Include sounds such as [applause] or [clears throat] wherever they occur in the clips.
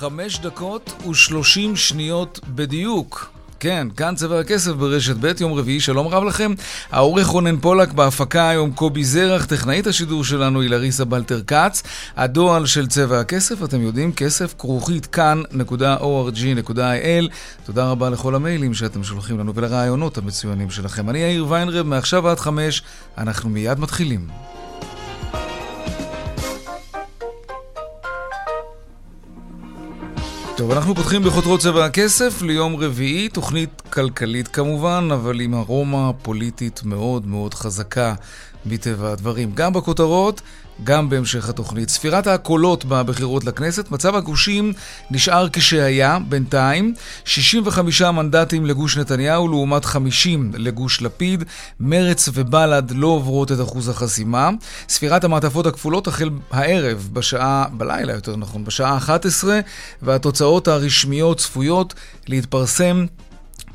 חמש דקות ושלושים שניות בדיוק. כן, כאן צבע הכסף ברשת ב', יום רביעי, שלום רב לכם. העורך רונן פולק, בהפקה היום קובי זרח, טכנאית השידור שלנו היא לריסה בלטר כץ. הדועל של צבע הכסף, אתם יודעים, כסף כרוכית כאן.org.il. תודה רבה לכל המיילים שאתם שולחים לנו ולרעיונות המצוינים שלכם. אני יאיר ויינרב, מעכשיו עד חמש, אנחנו מיד מתחילים. טוב, אנחנו פותחים בחותרות צבע הכסף ליום רביעי, תוכנית כלכלית כמובן, אבל עם ארומה פוליטית מאוד מאוד חזקה מטבע הדברים. גם בכותרות גם בהמשך התוכנית. ספירת הקולות בבחירות לכנסת, מצב הגושים נשאר כשהיה בינתיים, 65 מנדטים לגוש נתניהו לעומת 50 לגוש לפיד, מרץ ובל"ד לא עוברות את אחוז החסימה. ספירת המעטפות הכפולות החל הערב, בשעה, בלילה יותר נכון, בשעה 11, והתוצאות הרשמיות צפויות להתפרסם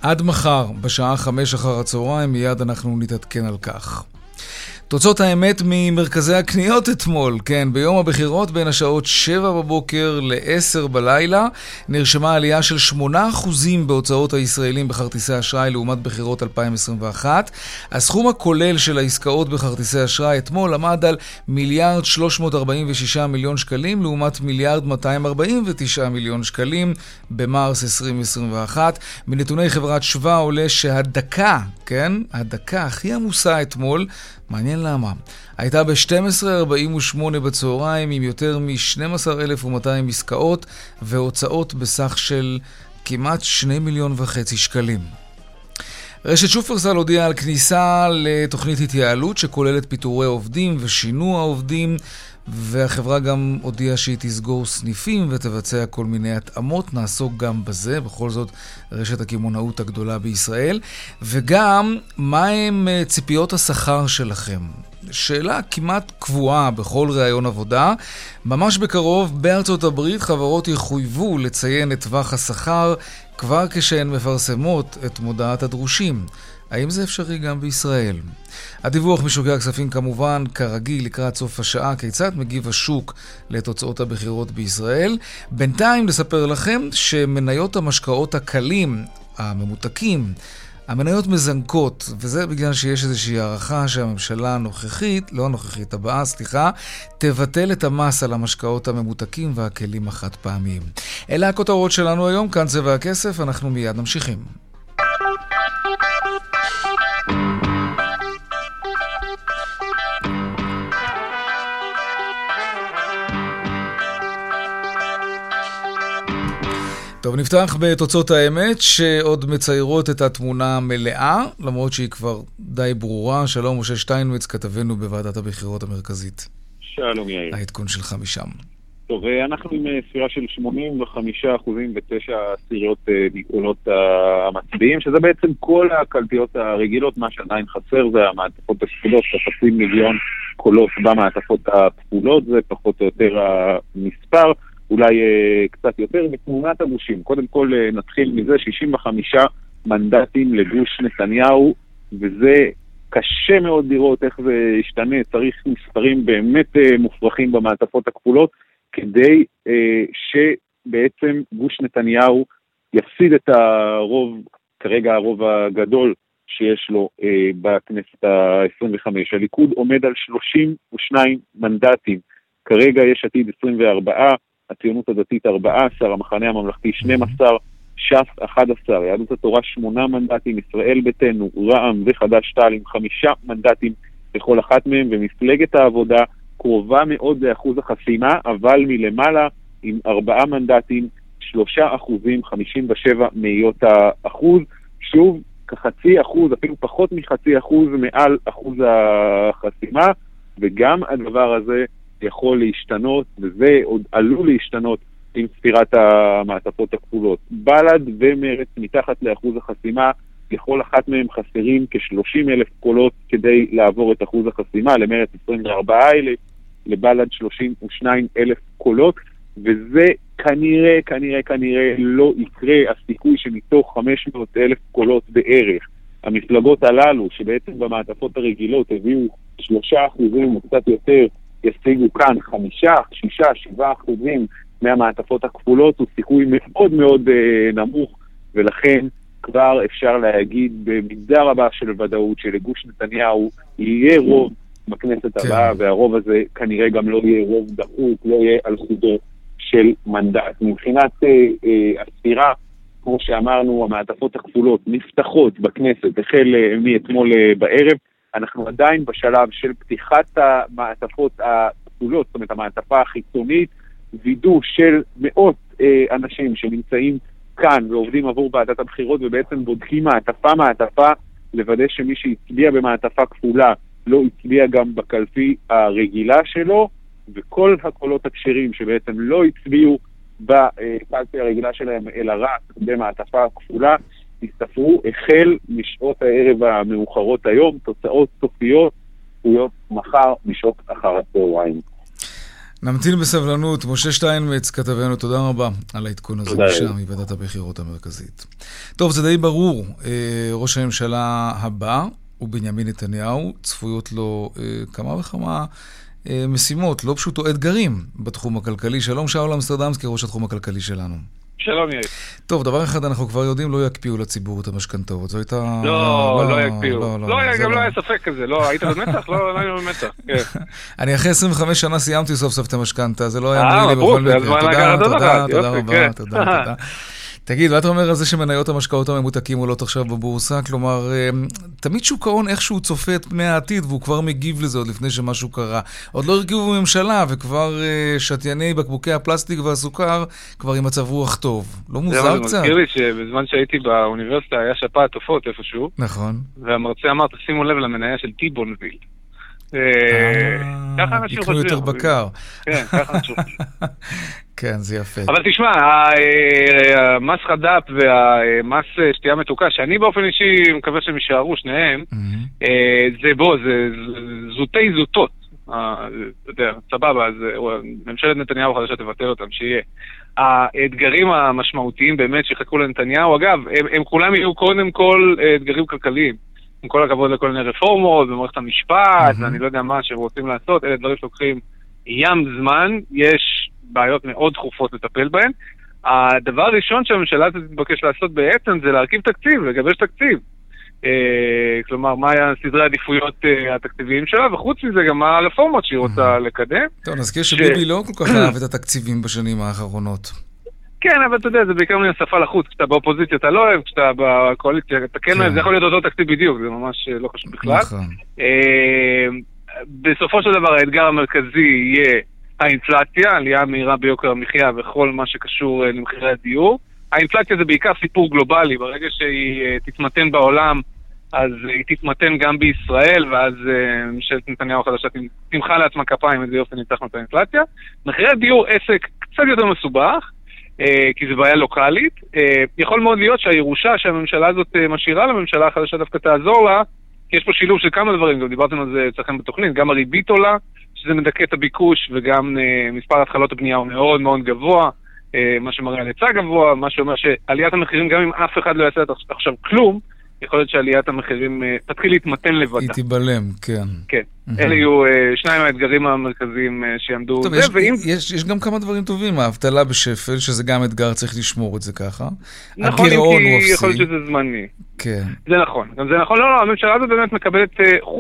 עד מחר, בשעה 5 אחר הצהריים, מיד אנחנו נתעדכן על כך. תוצאות האמת ממרכזי הקניות אתמול, כן, ביום הבחירות בין השעות 7 בבוקר ל-10 בלילה נרשמה עלייה של 8% בהוצאות הישראלים בכרטיסי אשראי לעומת בחירות 2021. הסכום הכולל של העסקאות בכרטיסי אשראי אתמול עמד על מיליארד 346 מיליון שקלים לעומת מיליארד 249 מיליון שקלים במרס 2021. מנתוני חברת שווה עולה שהדקה, כן, הדקה הכי עמוסה אתמול מעניין למה. הייתה ב-12.48 בצהריים עם יותר מ-12,200 עסקאות והוצאות בסך של כמעט 2 מיליון וחצי שקלים. רשת שופרסל הודיעה על כניסה לתוכנית התייעלות שכוללת פיטורי עובדים ושינוע עובדים והחברה גם הודיעה שהיא תסגור סניפים ותבצע כל מיני התאמות, נעסוק גם בזה, בכל זאת רשת הקמעונאות הגדולה בישראל, וגם מהם אה, ציפיות השכר שלכם. שאלה כמעט קבועה בכל ראיון עבודה. ממש בקרוב בארצות הברית חברות יחויבו לציין את טווח השכר כבר כשהן מפרסמות את מודעת הדרושים. האם זה אפשרי גם בישראל? הדיווח משוקי הכספים כמובן, כרגיל, לקראת סוף השעה, כיצד מגיב השוק לתוצאות הבחירות בישראל. בינתיים נספר לכם שמניות המשקאות הקלים, הממותקים, המניות מזנקות, וזה בגלל שיש איזושהי הערכה שהממשלה הנוכחית, לא הנוכחית, הבאה, סליחה, תבטל את המס על המשקאות הממותקים והכלים החד פעמיים. אלה הכותרות שלנו היום, כאן צבע הכסף, אנחנו מיד ממשיכים. טוב, נפתח בתוצאות האמת, שעוד מציירות את התמונה המלאה, למרות שהיא כבר די ברורה. שלום, משה שטיינמץ, כתבנו בוועדת הבחירות המרכזית. שלום, יאיר. העדכון שלך משם. טוב, אה, אנחנו עם אה, ספירה של 85 אחוזים ותשע עשיריות אה, מקולות המצביעים, שזה בעצם כל הקלפיות הרגילות, מה שעדיין חסר זה המעטפות הכפולות, כחצי מיליון קולות במעטפות הכפולות, זה פחות או יותר המספר. אולי אה, קצת יותר, מתמונת הגושים. קודם כל אה, נתחיל מזה 65 מנדטים לגוש נתניהו, וזה קשה מאוד לראות איך זה ישתנה, צריך מספרים באמת אה, מופרכים במעטפות הכפולות, כדי אה, שבעצם גוש נתניהו יפסיד את הרוב, כרגע הרוב הגדול שיש לו אה, בכנסת ה-25. הליכוד עומד על 32 מנדטים, כרגע יש עתיד 24, הציונות הדתית 14, המחנה הממלכתי 12, ש"ס 11, יהדות התורה 8 מנדטים, ישראל ביתנו, רע"מ וחד"ש-תע"ל עם 5 מנדטים בכל אחת מהם, ומפלגת העבודה קרובה מאוד לאחוז החסימה, אבל מלמעלה עם 4 מנדטים, 3 אחוזים, 57 מאיות האחוז. שוב, כחצי אחוז, אפילו פחות מחצי אחוז מעל אחוז החסימה. וגם הדבר הזה יכול להשתנות, וזה עוד עלול להשתנות עם ספירת המעטפות הכפולות. בל"ד ומרצ מתחת לאחוז החסימה, לכל אחת מהן חסרים כ-30 אלף קולות כדי לעבור את אחוז החסימה, למרצ 24 אלף, לבל"ד 32 אלף קולות, וזה כנראה, כנראה, כנראה לא יקרה. הסיכוי שמתוך 500 אלף קולות בערך, המפלגות הללו, שבעצם במעטפות הרגילות הביאו שלושה אחוזים או קצת יותר, ישיגו כאן חמישה, שישה, שבעה אחוזים מהמעטפות הכפולות, הוא סיכוי מאוד מאוד אה, נמוך, ולכן כבר אפשר להגיד במידה רבה של ודאות שלגוש נתניהו יהיה רוב בכנסת כן. הבאה, והרוב הזה כנראה גם לא יהיה רוב דחוק, לא יהיה על חודו של מנדט. מבחינת אה, אה, הספירה, כמו שאמרנו, המעטפות הכפולות נפתחות בכנסת החל אה, מאתמול אה, בערב. אנחנו עדיין בשלב של פתיחת המעטפות הכפולות, זאת אומרת המעטפה החיצונית, וידוא של מאות אה, אנשים שנמצאים כאן ועובדים עבור ועדת הבחירות ובעצם בודקים מעטפה מעטפה, לוודא שמי שהצביע במעטפה כפולה לא הצביע גם בקלפי הרגילה שלו, וכל הקולות הכשרים שבעצם לא הצביעו בקלפי הרגילה שלהם, אלא רק במעטפה כפולה, יסתפרו החל משעות הערב המאוחרות היום, תוצאות סופיות צפויות מחר בשעות אחר הצהריים. נמתין בסבלנות. משה שטיינמץ, כתבנו, תודה רבה על העדכון הזה משם, מוועדת הבחירות המרכזית. טוב, זה די ברור. אה, ראש הממשלה הבא הוא בנימין נתניהו. צפויות לו אה, כמה וכמה אה, משימות, לא פשוטו, אתגרים בתחום הכלכלי. שלום, שאול אמסטרדמסקי, ראש התחום הכלכלי שלנו. שלום יאיר. טוב, דבר אחד אנחנו כבר יודעים, לא יקפיאו לציבור את המשכנתאות. זו הייתה... לא, לא, לא יקפיאו. לא, לא, לא, גם לא היה ספק כזה. לא, היית במתח? לא, לא היינו במתח, כן. [laughs] אני אחרי 25 שנה סיימתי סוף סוף את המשכנתה, זה לא היה מועיל לי בכל מקרה. תודה, תודה, תודה רבה, תודה, תודה. תגיד, מה אתה אומר על זה שמניות המשקאות הממותקים עולות עכשיו בבורסה? כלומר, אמ, תמיד שוק ההון איכשהו צופה את פני העתיד, והוא כבר מגיב לזה עוד לפני שמשהו קרה. עוד לא הרכיבו בממשלה, וכבר אה, שתייני בקבוקי הפלסטיק והסוכר כבר עם מצב רוח טוב. לא מוזר קצת? זה מזכיר לי שבזמן שהייתי באוניברסיטה היה שפעת עופות איפשהו. נכון. והמרצה אמר, תשימו לב למניה של טיבונביל. אה, ככה אנשים חושבים. יקנו יותר בקר. כן, ככה אנשים חושבים. [laughs] כן, זה יפה. אבל תשמע, אה, המס חד"פ והמס שתייה מתוקה, שאני באופן אישי מקווה שהם יישארו, שניהם, אה, זה בוא, זה זוטי זוטות. אתה יודע, סבבה, אז ממשלת נתניהו החדשה תבטל אותם, שיהיה. האתגרים המשמעותיים באמת שיחכו לנתניהו, אגב, הם כולם יהיו קודם כל אתגרים כלכליים. עם כל הכבוד לכל מיני רפורמות במערכת המשפט, ואני לא יודע מה שהם רוצים לעשות, אלה דברים שלוקחים ים זמן, יש בעיות מאוד דחופות לטפל בהן. הדבר הראשון שהממשלה תתבקש לעשות בעצם זה להרכיב תקציב, לגבש תקציב. אה, כלומר, מה היה סדרי העדיפויות אה, התקציביים שלה, וחוץ מזה גם מה הרפורמות שהיא רוצה לקדם. טוב, נזכיר שביבי לא כל כך אהב [clears throat] את התקציבים בשנים האחרונות. כן, אבל אתה יודע, זה בעיקר מן השפה לחוץ. כשאתה באופוזיציה אתה לא אוהב, כשאתה בקואליציה אתה כן אוהב, כן. זה יכול להיות אותו תקציב בדיוק, זה ממש אה, לא חשוב בכלל. נכון. אה, בסופו של דבר האתגר המרכזי יהיה האינפלציה, עלייה מהירה ביוקר המחיה וכל מה שקשור אה, למחירי הדיור. האינפלציה זה בעיקר סיפור גלובלי, ברגע שהיא תתמתן בעולם, אז היא תתמתן גם בישראל, ואז ממשלת נתניהו החדשה תמחא לעצמה כפיים איזה יופי ניצחנו את האינפלציה. מחירי הדיור עסק קצת יותר מסובך, כי זו בעיה לוקאלית. אה, יכול מאוד להיות שהירושה שהממשלה הזאת אה, משאירה לממשלה החדשה דווקא תעזור לה, כי יש פה שילוב של כמה דברים, גם דיברתם על זה אצלכם בתוכנית, גם הריבית עולה, שזה מדכא את הביקוש, וגם מספר התחלות הבנייה הוא מאוד מאוד גבוה, מה שמראה על היצע גבוה, מה שאומר שעליית המחירים, גם אם אף אחד לא יעשה עכשיו כלום, יכול להיות שעליית המחירים אה, תתחיל להתמתן לבדה. היא תיבלם, כן. כן. אלה יהיו אה, שניים האתגרים המרכזיים אה, שיעמדו. טוב, יש, ואם... יש, יש גם כמה דברים טובים, האבטלה בשפל, שזה גם אתגר, צריך לשמור את זה ככה. נכון, אם כי יכול להיות שזה זמני. כן. זה נכון, גם זה נכון. לא, לא, הממשלה הזאת באמת מקבלת,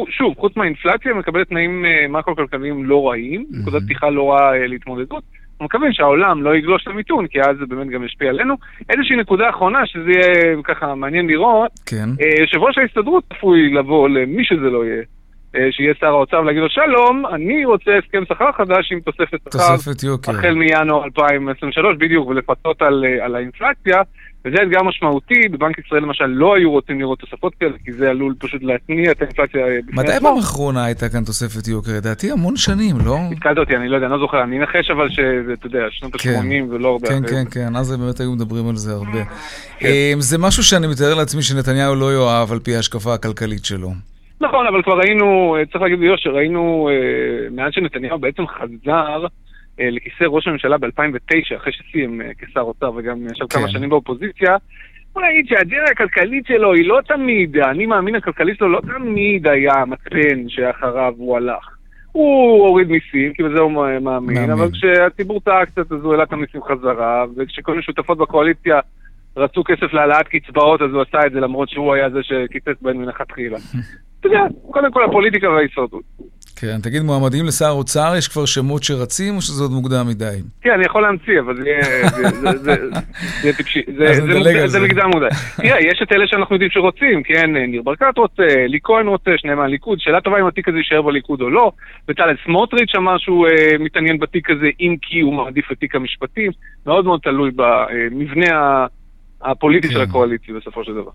שוב, חוץ מהאינפלציה, מקבלת תנאים מקרו-כלכליים לא רעים, נקודת פתיחה לא רעה להתמודדות. מקווים שהעולם לא יגלוש למיתון, כי אז זה באמת גם ישפיע עלינו. איזושהי נקודה אחרונה, שזה יהיה ככה מעניין לראות, כן. אה, יושב ראש ההסתדרות צפוי לבוא למי שזה לא יהיה. אה, שיהיה שר האוצר ולהגיד לו, שלום, אני רוצה הסכם שכר חדש עם תוספת שכר. תוספת יוקר. החל מינואר 2023, בדיוק, ולפצות על, אה, על האינפלציה. וזה אתגר משמעותי, בבנק ישראל למשל לא היו רוצים לראות תוספות כאלה, כי זה עלול פשוט להתניע את האינפלציה מתי פעם אחרונה הייתה כאן תוספת יוקר? לדעתי המון שנים, לא? התקלת אותי, אני לא יודע, אני לא זוכר, אני אנחש אבל שזה, אתה יודע, שנות כן. ה-80 ולא הרבה כן, כן, כן, אז באמת היו מדברים על זה הרבה. כן. אמ, זה משהו שאני מתאר לעצמי שנתניהו לא יאהב על פי ההשקפה הכלכלית שלו. נכון, אבל כבר ראינו, צריך להגיד ביושר, ראינו, אה, מאז שנתניהו בעצם חזר, אה, לכיסא ראש הממשלה ב-2009, אחרי שסיים אה, כשר אוצר וגם ישב כן. כמה שנים באופוזיציה, בוא נגיד שהאג'נדה הכלכלית שלו היא לא תמיד, האני מאמין הכלכלי שלו לא תמיד היה המצפן שאחריו הוא הלך. הוא הוריד מיסים, כי בזה הוא מאמין, מאמין. אבל כשהציבור טעה קצת אז הוא העלה את המיסים חזרה, וכשכל מיני שותפות בקואליציה רצו כסף להעלאת קצבאות, אז הוא עשה את זה למרות שהוא היה זה שקיצץ בהן מלכתחילה. [laughs] אתה יודע, קודם כל הפוליטיקה וההישרדות. כן, תגיד, מועמדים לשר אוצר, יש כבר שמות שרצים, או שזה עוד מוקדם מדי? כן, אני יכול להמציא, אבל זה טיפשי. זה מוקדם מדי. תראה, יש את אלה שאנחנו יודעים שרוצים, כן, ניר ברקת רוצה, לי כהן רוצה, שניהם מהליכוד, שאלה טובה אם התיק הזה יישאר בליכוד או לא. בצלאל סמוטריץ' אמר שהוא אה, מתעניין בתיק הזה, אם כי הוא מעדיף את תיק המשפטים. מאוד מאוד תלוי במבנה הפוליטי של כן. הקואליציה בסופו של דבר.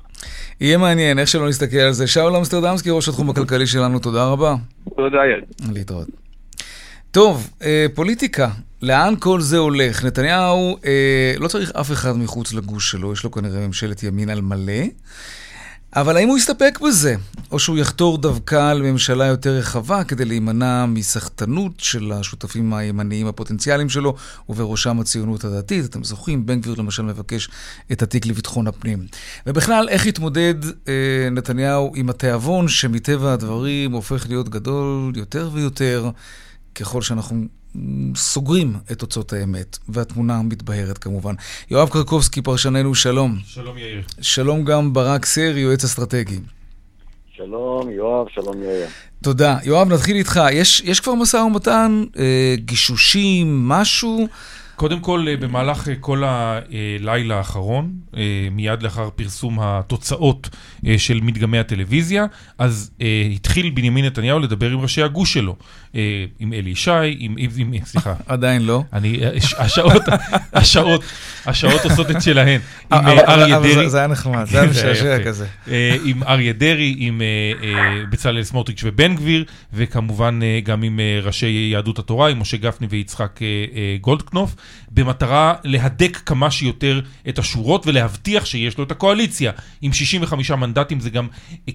יהיה מעניין, איך שלא נסתכל על זה. שאול אמסטרדמסקי, ראש התחום הכלכלי שלנו, תודה רבה. תודה, יאיר. להתראות. טוב, אה, פוליטיקה, לאן כל זה הולך? נתניהו אה, לא צריך אף אחד מחוץ לגוש שלו, יש לו כנראה ממשלת ימין על מלא. אבל האם הוא יסתפק בזה? או שהוא יחתור דווקא לממשלה יותר רחבה כדי להימנע מסחטנות של השותפים הימניים הפוטנציאליים שלו, ובראשם הציונות הדתית. אתם זוכרים, בן גביר למשל מבקש את התיק לביטחון הפנים. ובכלל, איך התמודד אה, נתניהו עם התיאבון שמטבע הדברים הופך להיות גדול יותר ויותר ככל שאנחנו סוגרים את תוצאות האמת, והתמונה מתבהרת כמובן. יואב קרקובסקי, פרשננו, שלום. שלום יאיר. שלום גם ברק סר, יועץ אסטרטגי. שלום יואב, שלום יאיר. תודה. יואב, נתחיל איתך. יש, יש כבר משא ומתן, אה, גישושים, משהו? קודם כל, אה, במהלך אה, כל הלילה האחרון, אה, מיד לאחר פרסום התוצאות של מדגמי הטלוויזיה, אז התחיל בנימין נתניהו לדבר עם ראשי הגוש שלו, עם אלי ישי, עם... עם סליחה. [laughs] עדיין לא. אני, השעות, השעות, השעות עושות את שלהן. עם אריה דרעי. זה היה נחמד, זה היה משעשע כזה. עם אריה דרעי, עם בצלאל סמוטריץ' ובן גביר, וכמובן גם עם ראשי יהדות התורה, עם משה גפני ויצחק גולדקנופ. במטרה להדק כמה שיותר את השורות ולהבטיח שיש לו את הקואליציה. עם 65 מנדטים זה גם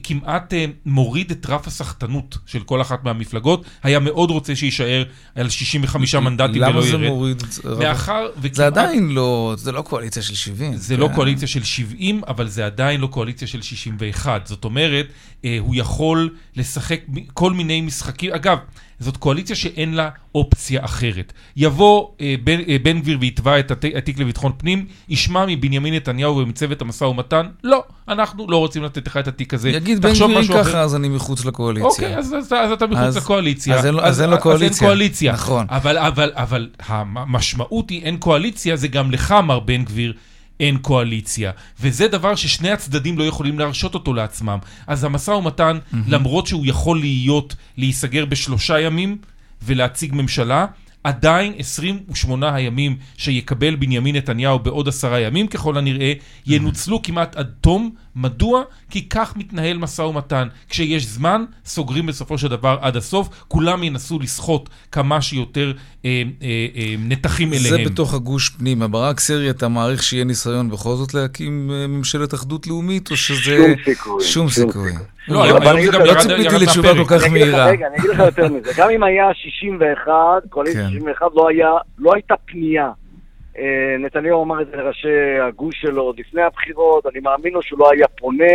כמעט אה, מוריד את רף הסחטנות של כל אחת מהמפלגות. היה מאוד רוצה שיישאר על 65 מנדטים ולא ירד. למה זה מוריד? מאחר וכמעט... זה עדיין לא, זה לא קואליציה של 70. זה לא קואליציה של 70, אבל זה עדיין לא קואליציה של 61. זאת אומרת, אה, הוא יכול לשחק כל מיני משחקים. אגב, זאת קואליציה שאין לה אופציה אחרת. יבוא אה, בן, אה, בן גביר ויתבע את התיק לביטחון פנים, ישמע מבנימין נתניהו ומצוות המשא ומתן, לא, אנחנו לא רוצים לתת לך את התיק הזה. יגיד בן גביר אם ככה, אז אני מחוץ לקואליציה. אוקיי, אז, אז, אז אתה מחוץ אז, לקואליציה. אז, אז, אז אין לו קואליציה. אז אין קואליציה. נכון. אבל, אבל, אבל המשמעות היא אין קואליציה, זה גם לך, מר בן גביר. אין קואליציה. וזה דבר ששני הצדדים לא יכולים להרשות אותו לעצמם. אז המשא ומתן, mm-hmm. למרות שהוא יכול להיות, להיסגר בשלושה ימים ולהציג ממשלה, עדיין 28 הימים שיקבל בנימין נתניהו בעוד עשרה ימים ככל הנראה, ינוצלו כמעט עד תום. מדוע? כי כך מתנהל משא ומתן. כשיש זמן, סוגרים בסופו של דבר עד הסוף. כולם ינסו לסחוט כמה שיותר אה, אה, אה, נתחים אליהם. זה בתוך הגוש פנימה. ברק סרי, אתה מעריך שיהיה ניסיון בכל זאת להקים אה, ממשלת אחדות לאומית, או שזה... שום סיכוי. שום סיכוי. לא. לא ציפיתי לתשובה כל כך מהירה. רגע, אני אגיד לך יותר מזה. גם אם היה 61, קואליציה 61, כן. לא, לא הייתה פנייה. אה, נתניהו אמר את זה לראשי הגוש שלו עוד לפני הבחירות, אני מאמין לו שהוא לא היה פונה,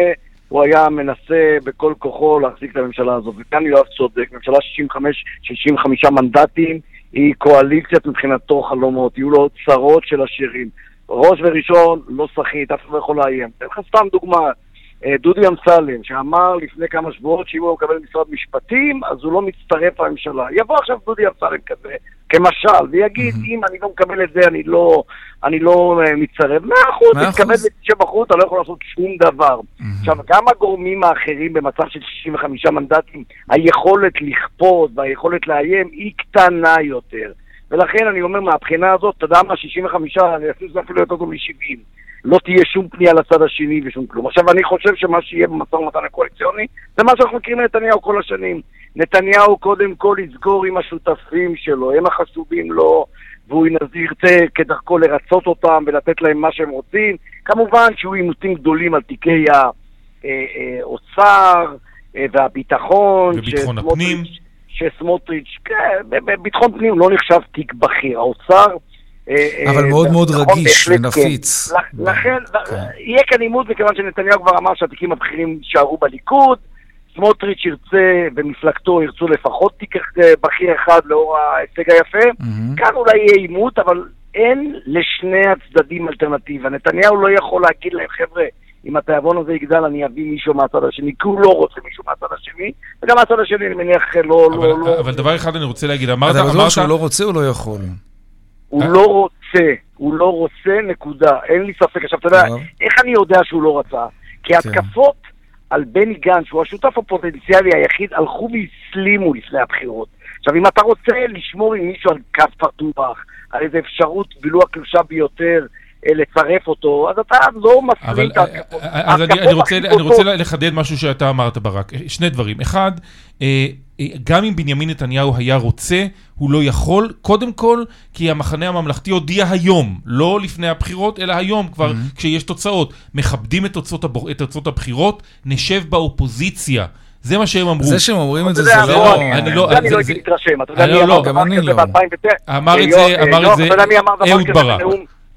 הוא היה מנסה בכל כוחו להחזיק את הממשלה הזאת. וכאן יואב צודק, ממשלה 65, 65 מנדטים, היא קואליציית מבחינתו חלומות, יהיו לו צרות של עשירים. ראש וראשון, לא סחיט, אף אחד לא יכול לאיים. אתן לך סתם דוגמה, דודי אמסלם, שאמר לפני כמה שבועות שאם הוא מקבל משרד משפטים, אז הוא לא מצטרף לממשלה. יבוא עכשיו דודי אמסלם כזה, כמשל, ויגיד. אם אני לא מקבל את זה, אני לא, אני לא uh, מצטרף. מאה אחוז, תתכבד ותשב בחוץ, אתה לא יכול לעשות שום דבר. עכשיו, גם הגורמים האחרים במצב של 65 מנדטים, היכולת לכפות והיכולת לאיים היא קטנה יותר. ולכן אני אומר, מהבחינה הזאת, אתה יודע מה, 65, אני חושב שזה אפילו יותר טוב מ-70. לא תהיה שום פנייה לצד השני ושום כלום. עכשיו, אני חושב שמה שיהיה במשא ומתן הקואליציוני, זה מה שאנחנו מכירים מנתניהו כל השנים. נתניהו קודם כל יסגור עם השותפים שלו, הם החשובים לו, והוא ירצה כדרכו לרצות אותם ולתת להם מה שהם רוצים. כמובן שיהיו עימותים גדולים על תיקי האוצר אה, והביטחון. וביטחון הפנים. שסמוטריץ', כן, בביטחון פנים לא נחשב תיק בכיר. האוצר... אה, אבל מאוד מאוד רגיש כן. ונפיץ. לכן, כן. יהיה כאן עימות מכיוון שנתניהו כבר אמר שהתיקים הבכירים יישארו בליכוד. סמוטריץ' ירצה ומפלגתו ירצו לפחות תיק אה, בכיר אחד לאור ההישג היפה. כאן אולי יהיה עימות, אבל אין לשני הצדדים אלטרנטיבה. נתניהו לא יכול להגיד להם, חבר'ה, אם התיאבון הזה יגדל, אני אביא מישהו מהצד השני, כי הוא לא רוצה מישהו מהצד השני, וגם מהצד השני, אני מניח, לא... אבל, לא, לא... אבל דבר אחד אני רוצה להגיד, אמרת... אתה בטוח שהוא לא רוצה או לא יכול? הוא לא רוצה, הוא לא רוצה, נקודה. אין לי ספק. עכשיו, אתה יודע, איך אני יודע שהוא לא רצה? כי כן. התקפות על בני גנץ, שהוא השותף הפוטנציאלי היחיד, הלכו והסלימו לפני הבחירות. עכשיו, אם אתה רוצה לשמור עם מישהו על קו פתוח, על איזו אפשרות, ולו הקלושה ביותר, אה, לצרף אותו, אז אתה לא מסלים את. אה, אז אני רוצה, אני רוצה לחדד משהו שאתה אמרת, ברק. שני דברים. אחד, אה, גם אם בנימין נתניהו היה רוצה, הוא לא יכול, קודם כל, כי המחנה הממלכתי הודיע היום, לא לפני הבחירות, אלא היום כבר, mm-hmm. כשיש תוצאות. מכבדים את תוצאות, הב... את תוצאות הבחירות, נשב באופוזיציה. זה מה שהם אמרו. זה שהם אומרים את זה, זה לא... אני לא... אני לא הייתי מתרשם, אתה יודע מי אמר דבר כזה ב-2009? אמר את זה, אמר את זה אהוד ברק.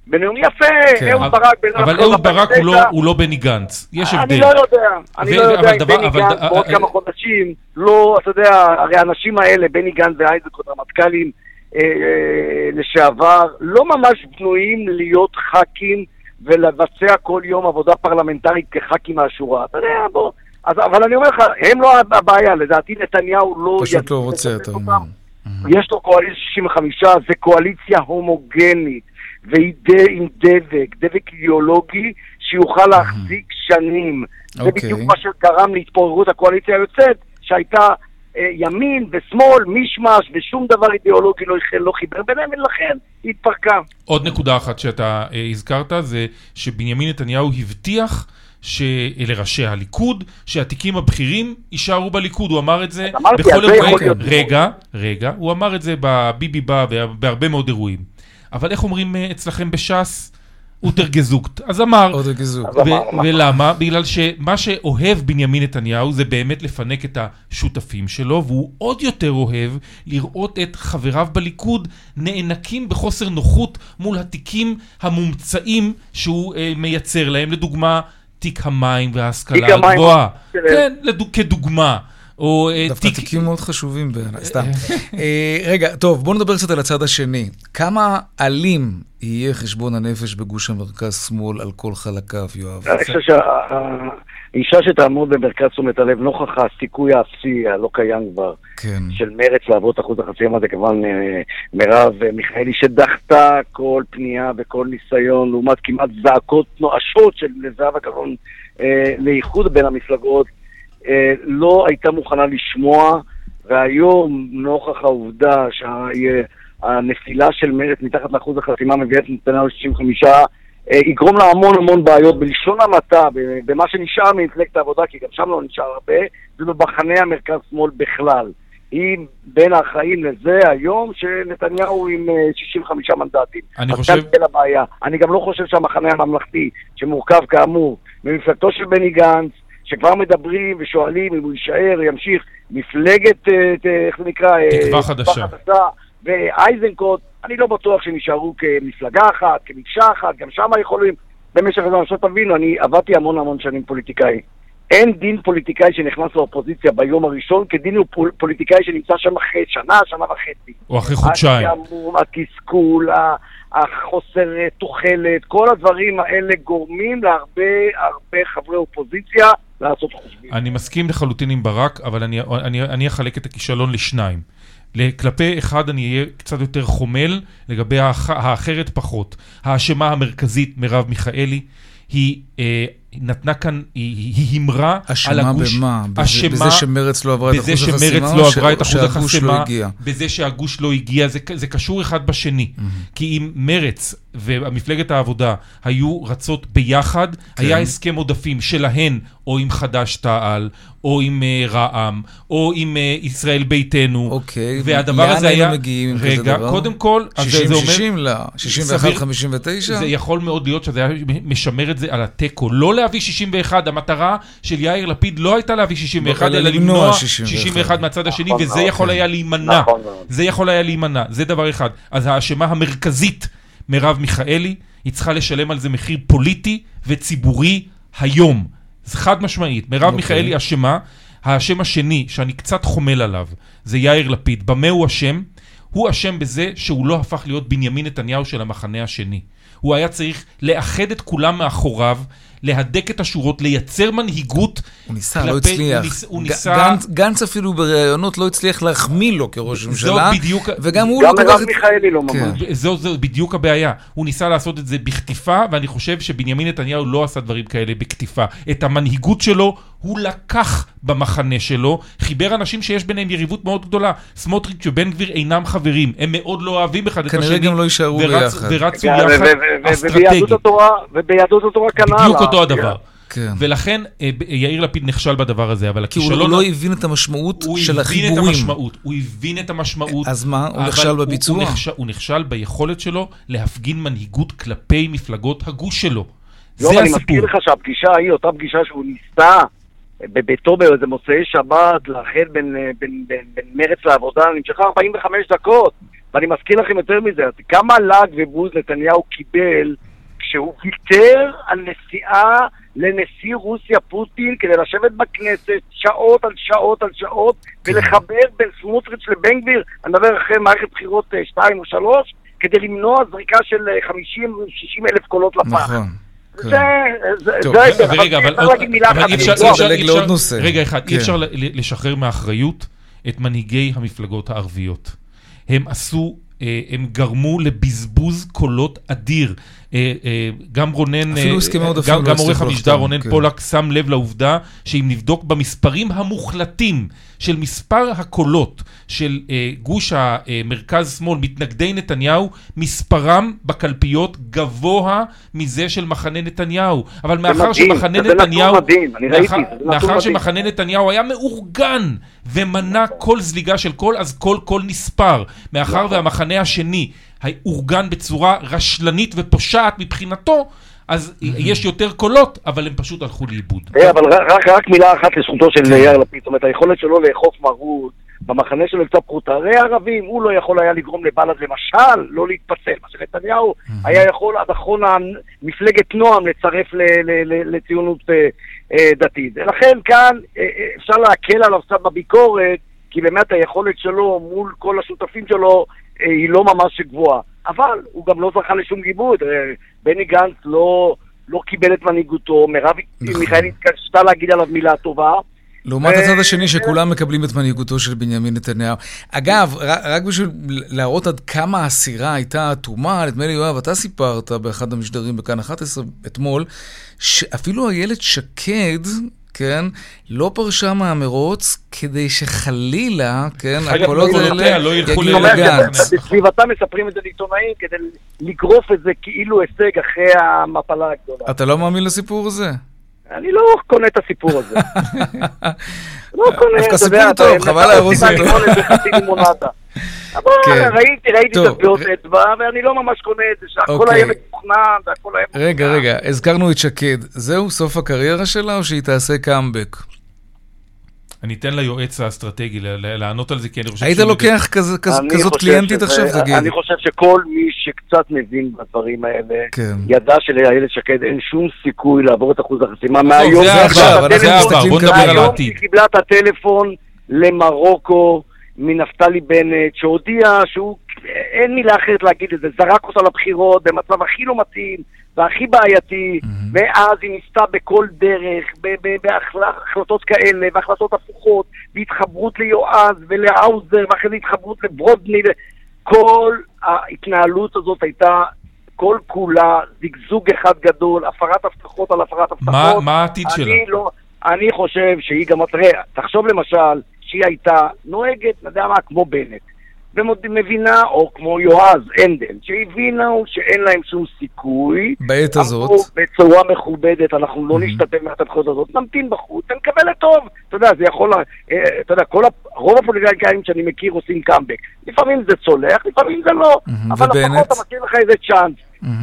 בנאום יפה, כן. אהוד ברק בנאום... אבל אהוד ברק הוא לא, הוא לא בני גנץ, יש הבדל. אני לא יודע, אני לא יודע אם בני גנץ בעוד כמה חודשים, לא, אתה יודע, הרי האנשים האלה, בני גנץ ואייזקות, רמטכ"לים אה, אה, לשעבר, לא ממש בנויים להיות ח"כים ולבצע כל יום עבודה פרלמנטרית כח"כים מהשורה. אתה יודע, בוא... אז, אבל אני אומר לך, הם לא הבעיה, לדעתי נתניהו לא... פשוט לא רוצה, אתה אומר. יש לו קואליציה 65, זה קואליציה הומוגנית. והיא עם דבק, דבק אידיאולוגי שיוכל להחזיק שנים. זה אוקיי. בדיוק מה שגרם להתפוררות הקואליציה היוצאת, שהייתה אה, ימין ושמאל, מישמש, ושום דבר אידיאולוגי לא, לא חיבר ביניהם, ולכן היא התפרקה. עוד נקודה אחת שאתה אה, הזכרת, זה שבנימין נתניהו הבטיח לראשי הליכוד, שהתיקים הבכירים יישארו בליכוד, הוא אמר את זה בכל אירועי... רגע, רגע, הוא אמר את זה בביבי בא בהרבה מאוד אירועים. אבל איך אומרים אה, אצלכם בש"ס? אוטר גזוקט. אז אמר. אוטר גזוקט. ולמה? בגלל שמה שאוהב בנימין נתניהו זה באמת לפנק את השותפים שלו, והוא עוד יותר אוהב לראות את חבריו בליכוד נאנקים בחוסר נוחות מול התיקים המומצאים שהוא אה, מייצר להם. לדוגמה, תיק המים וההשכלה הגבוהה. כן, כדוגמה. או אה, דווקא תיק... תיקים מאוד חשובים בעיניי, סתם. אה, רגע, טוב, בואו נדבר קצת על הצד השני. כמה אלים יהיה חשבון הנפש בגוש המרכז-שמאל על כל חלקיו, יואב? אני חושב שהאישה שתעמוד במרכז תשומת הלב, נוכח הסיכוי האפסי, הלא קיים כבר, כן. של מרץ לעבור את אחוז החצי הזה, כמובן אה, מרב מיכאלי, שדחתה כל פנייה וכל ניסיון, לעומת כמעט זעקות נואשות של זהבה גלאון לאיחוד בין המפלגות. אה, לא הייתה מוכנה לשמוע, והיום, נוכח העובדה שהנפילה של מרצ מתחת לאחוז החסימה מביאה את נתניהו ל-65, אה, יגרום לה המון המון בעיות בלשון המעטה, במה שנשאר ממפלגת העבודה, כי גם שם לא נשאר הרבה, ובמחנה המרכז-שמאל בכלל. היא בין האחראים לזה היום שנתניהו עם 65 אה, מנדטים. אני חושב... אז הבעיה. אני גם לא חושב שהמחנה הממלכתי, שמורכב כאמור ממפלגתו של בני גנץ, שכבר מדברים ושואלים אם הוא יישאר, ימשיך, מפלגת, אה, איך זה נקרא? אה, תקווה חדשה. ואייזנקוט, אני לא בטוח שהם יישארו כמפלגה אחת, כמקשה אחת, גם שם יכולים במשך הזמן. עכשיו תבינו, אני עבדתי המון המון שנים פוליטיקאי. אין דין פוליטיקאי שנכנס לאופוזיציה ביום הראשון כדין הוא פול, פוליטיקאי שנמצא שם אחרי שנה, שנה וחצי. או אחרי חודשיים. השעמום, התסכול, החוסר אה, תוחלת, כל הדברים האלה גורמים להרבה הרבה חברי אופוזיציה לעשות חושבים. אני מסכים לחלוטין עם ברק, אבל אני, אני, אני אחלק את הכישלון לשניים. כלפי אחד אני אהיה קצת יותר חומל, לגבי האח, האחרת פחות. האשמה המרכזית, מרב מיכאלי, היא נתנה כאן, היא הימרה על הגוש. אשמה במה? אשמה בזה שמרץ לא עברה את אחוז החסימה? בזה שמרץ לא עברה את אחוז החסימה, לא בזה שהגוש לא הגיע, זה, זה קשור אחד בשני. Mm-hmm. כי אם מרץ ומפלגת העבודה היו רצות ביחד, כן. היה הסכם עודפים שלהן, או עם חד"ש-תע"ל, או עם uh, רע"מ, או עם uh, ישראל ביתנו. אוקיי, והדבר הזה היה... לאן היינו מגיעים עם כזה דבר? רגע, קודם כל... 60-60 ל... 61-59? זה יכול מאוד להיות שזה היה משמר את זה על התיקו. לא להביא 61, המטרה של יאיר לפיד לא הייתה להביא 61, אלא למנוע 61 מהצד השני, נכון, וזה יכול היה להימנע. נכון זה יכול היה להימנע, זה דבר אחד. אז האשמה המרכזית, מרב מיכאלי, היא צריכה לשלם על זה מחיר פוליטי וציבורי היום. זה חד משמעית. מרב. אוקיי. מיכאלי אשמה. האשם השני, שאני קצת חומל עליו, זה יאיר לפיד. במה הוא אשם? הוא אשם בזה שהוא לא הפך להיות בנימין נתניהו של המחנה השני. הוא היה צריך לאחד את כולם מאחוריו, להדק את השורות, לייצר מנהיגות הוא ניסה, לא כלפי, לא הצליח. הוא ניס, הוא ניסה... גנץ, גנץ אפילו בראיונות לא הצליח להחמיא לו כראש ממשלה. בדיוק... וגם הוא לא כל כך... גם מרב מיכאלי לא ממש. כן. זו, זו בדיוק הבעיה. הוא ניסה לעשות את זה בכתיפה, ואני חושב שבנימין נתניהו לא עשה דברים כאלה בכתיפה. את המנהיגות שלו הוא לקח במחנה שלו, חיבר אנשים שיש ביניהם יריבות מאוד גדולה. סמוטריץ' ובן גביר אינם חברים, הם מאוד לא אוהבים אחד את השני. כנראה גם לא יישארו ביחד. ורצו יחד אסטרטגית. וביהדות התורה כנ"ל. בדיוק אותו הדבר. כן. ולכן אה, יאיר לפיד נכשל בדבר הזה, אבל הכישלון... כי הוא לא הבין את המשמעות של החיבורים. הוא הבין את המשמעות, הוא הבין את המשמעות. אז מה, הוא נכשל בביצוע? הוא, הוא, נכשל, הוא נכשל ביכולת שלו להפגין מנהיגות כלפי מפלגות הגוש שלו. זה הסיפור. אני מזכיר לך שהפגישה ההיא, אותה פגישה שהוא ניסה בביתו באיזה מוצאי שבת, לאחד בין, בין, בין, בין מרץ לעבודה, נמשכה 45 דקות. ואני מזכיר לכם יותר מזה, כמה לעג ובוז נתניהו קיבל כשהוא ויתר על נסיעה לנשיא רוסיה פוטין כדי לשבת בכנסת שעות על שעות על שעות כן. ולחבר בין סמוטריץ' לבן גביר, אני מדבר אחרי מערכת בחירות 2 אה, או 3, כדי למנוע זריקה של 50-60 אה, אלף קולות לפח. נכון. כן. רגע, אבל אי אפשר, כן. אפשר לשחרר מאחריות את מנהיגי המפלגות הערביות. הם עשו, אה, הם גרמו לבזבוז קולות אדיר. אה, אה, גם רונן, הסכמי עודפים, גם עורך המשדר רונן כן. פולק שם לב לעובדה שאם נבדוק במספרים המוחלטים של מספר הקולות של גוש המרכז-שמאל, מתנגדי נתניהו, מספרם בקלפיות גבוה מזה של מחנה נתניהו. אבל מאחר שמחנה נתניהו... מאחר שמחנה נתניהו היה מאורגן ומנע כל זליגה של קול, אז כל קול נספר. מאחר נכון. והמחנה השני אורגן בצורה רשלנית ופושעת מבחינתו, אז יש יותר קולות, אבל הם פשוט הלכו לאיבוד. אה, אבל רק מילה אחת לזכותו של כן. יאיר לפיד, זאת אומרת, היכולת שלו לאכוף מרות, במחנה שלו קצת פרוטה, הרי הערבים, הוא לא יכול היה לגרום לבל"ד למשל לא להתפצל, מה שנתניהו היה יכול עד אחרון מפלגת נועם לצרף לציונות אה, אה, דתית. לכן כאן אפשר להקל עליו קצת בביקורת, כי באמת היכולת שלו מול כל השותפים שלו היא לא ממש גבוהה. אבל הוא גם לא זכה לשום גיבוי. בני גנץ לא, לא קיבל את מנהיגותו, מרב נכון. מיכאלי התקשתה להגיד עליו מילה טובה. לעומת הצד השני שכולם מקבלים את מנהיגותו של בנימין נתניהו. אגב, רק בשביל להראות עד כמה הסירה הייתה אטומה, נדמה לי, יואב, אתה סיפרת באחד המשדרים בכאן 11 אתמול, שאפילו איילת שקד כן, לא פרשה מהמרוץ כדי שחלילה, כן, הקולות האלה לא יגיעו לגנץ. בסביבתה מספרים את זה לעיתונאים כדי לגרוף את זה כאילו הישג אחרי המפלה הגדולה. אתה לא מאמין לסיפור הזה? אני לא קונה את הסיפור הזה. [laughs] לא קונה, דווקא סיפור טוב, חבל להרוס אותו. אבל כן. ראיתי, ראיתי את הטביעות אצבע, ואני לא ממש קונה את זה, שהכל אוקיי. היה מתוכנן והכל היה מתוכנן. רגע, רגע, הזכרנו את שקד. זהו סוף הקריירה שלה, או שהיא תעשה קאמבק? אני אתן ליועץ האסטרטגי לענות על זה, כי אני חושב... היית לוקח כזאת קליינטית עכשיו, תגיד. אני חושב שכל מי שקצת מבין בדברים האלה, כן. ידע שלאיילת שקד אין שום סיכוי לעבור את אחוז החסימה מהיום. זה עבר, זה עבר, בוא נדבר על העתיד. היא קיבלה את הטלפון למרוקו. מנפתלי בנט, שהודיע שהוא, אין מילה אחרת להגיד את זה, זרק אותה לבחירות במצב הכי לא מתאים והכי בעייתי, mm-hmm. ואז היא ניסתה בכל דרך, בהחלטות כאלה, והחלטות הפוכות, בהתחברות ליועז ולהאוזר, ואחרי זה התחברות לברודני, כל ההתנהלות הזאת הייתה כל כולה זיגזוג אחד גדול, הפרת הבטחות על הפרת הבטחות. מה, מה העתיד שלה? לא, אני חושב שהיא גם, תראה, תחשוב למשל שהיא הייתה נוהגת, אתה יודע מה, כמו בנט. ומבינה, או כמו יועז הנדל, שהבינה שאין להם שום סיכוי. בעת הזאת. בצורה מכובדת, אנחנו לא נשתתף מהתפקיד הזאת, נמתין בחוץ, ונקבל את טוב. אתה יודע, זה יכול, אה, אתה יודע, כל, רוב הפוליטיקאים שאני מכיר עושים קאמבק. לפעמים זה צולח, לפעמים זה לא. אבל לפחות אתה מכיר לך איזה צ'אנס.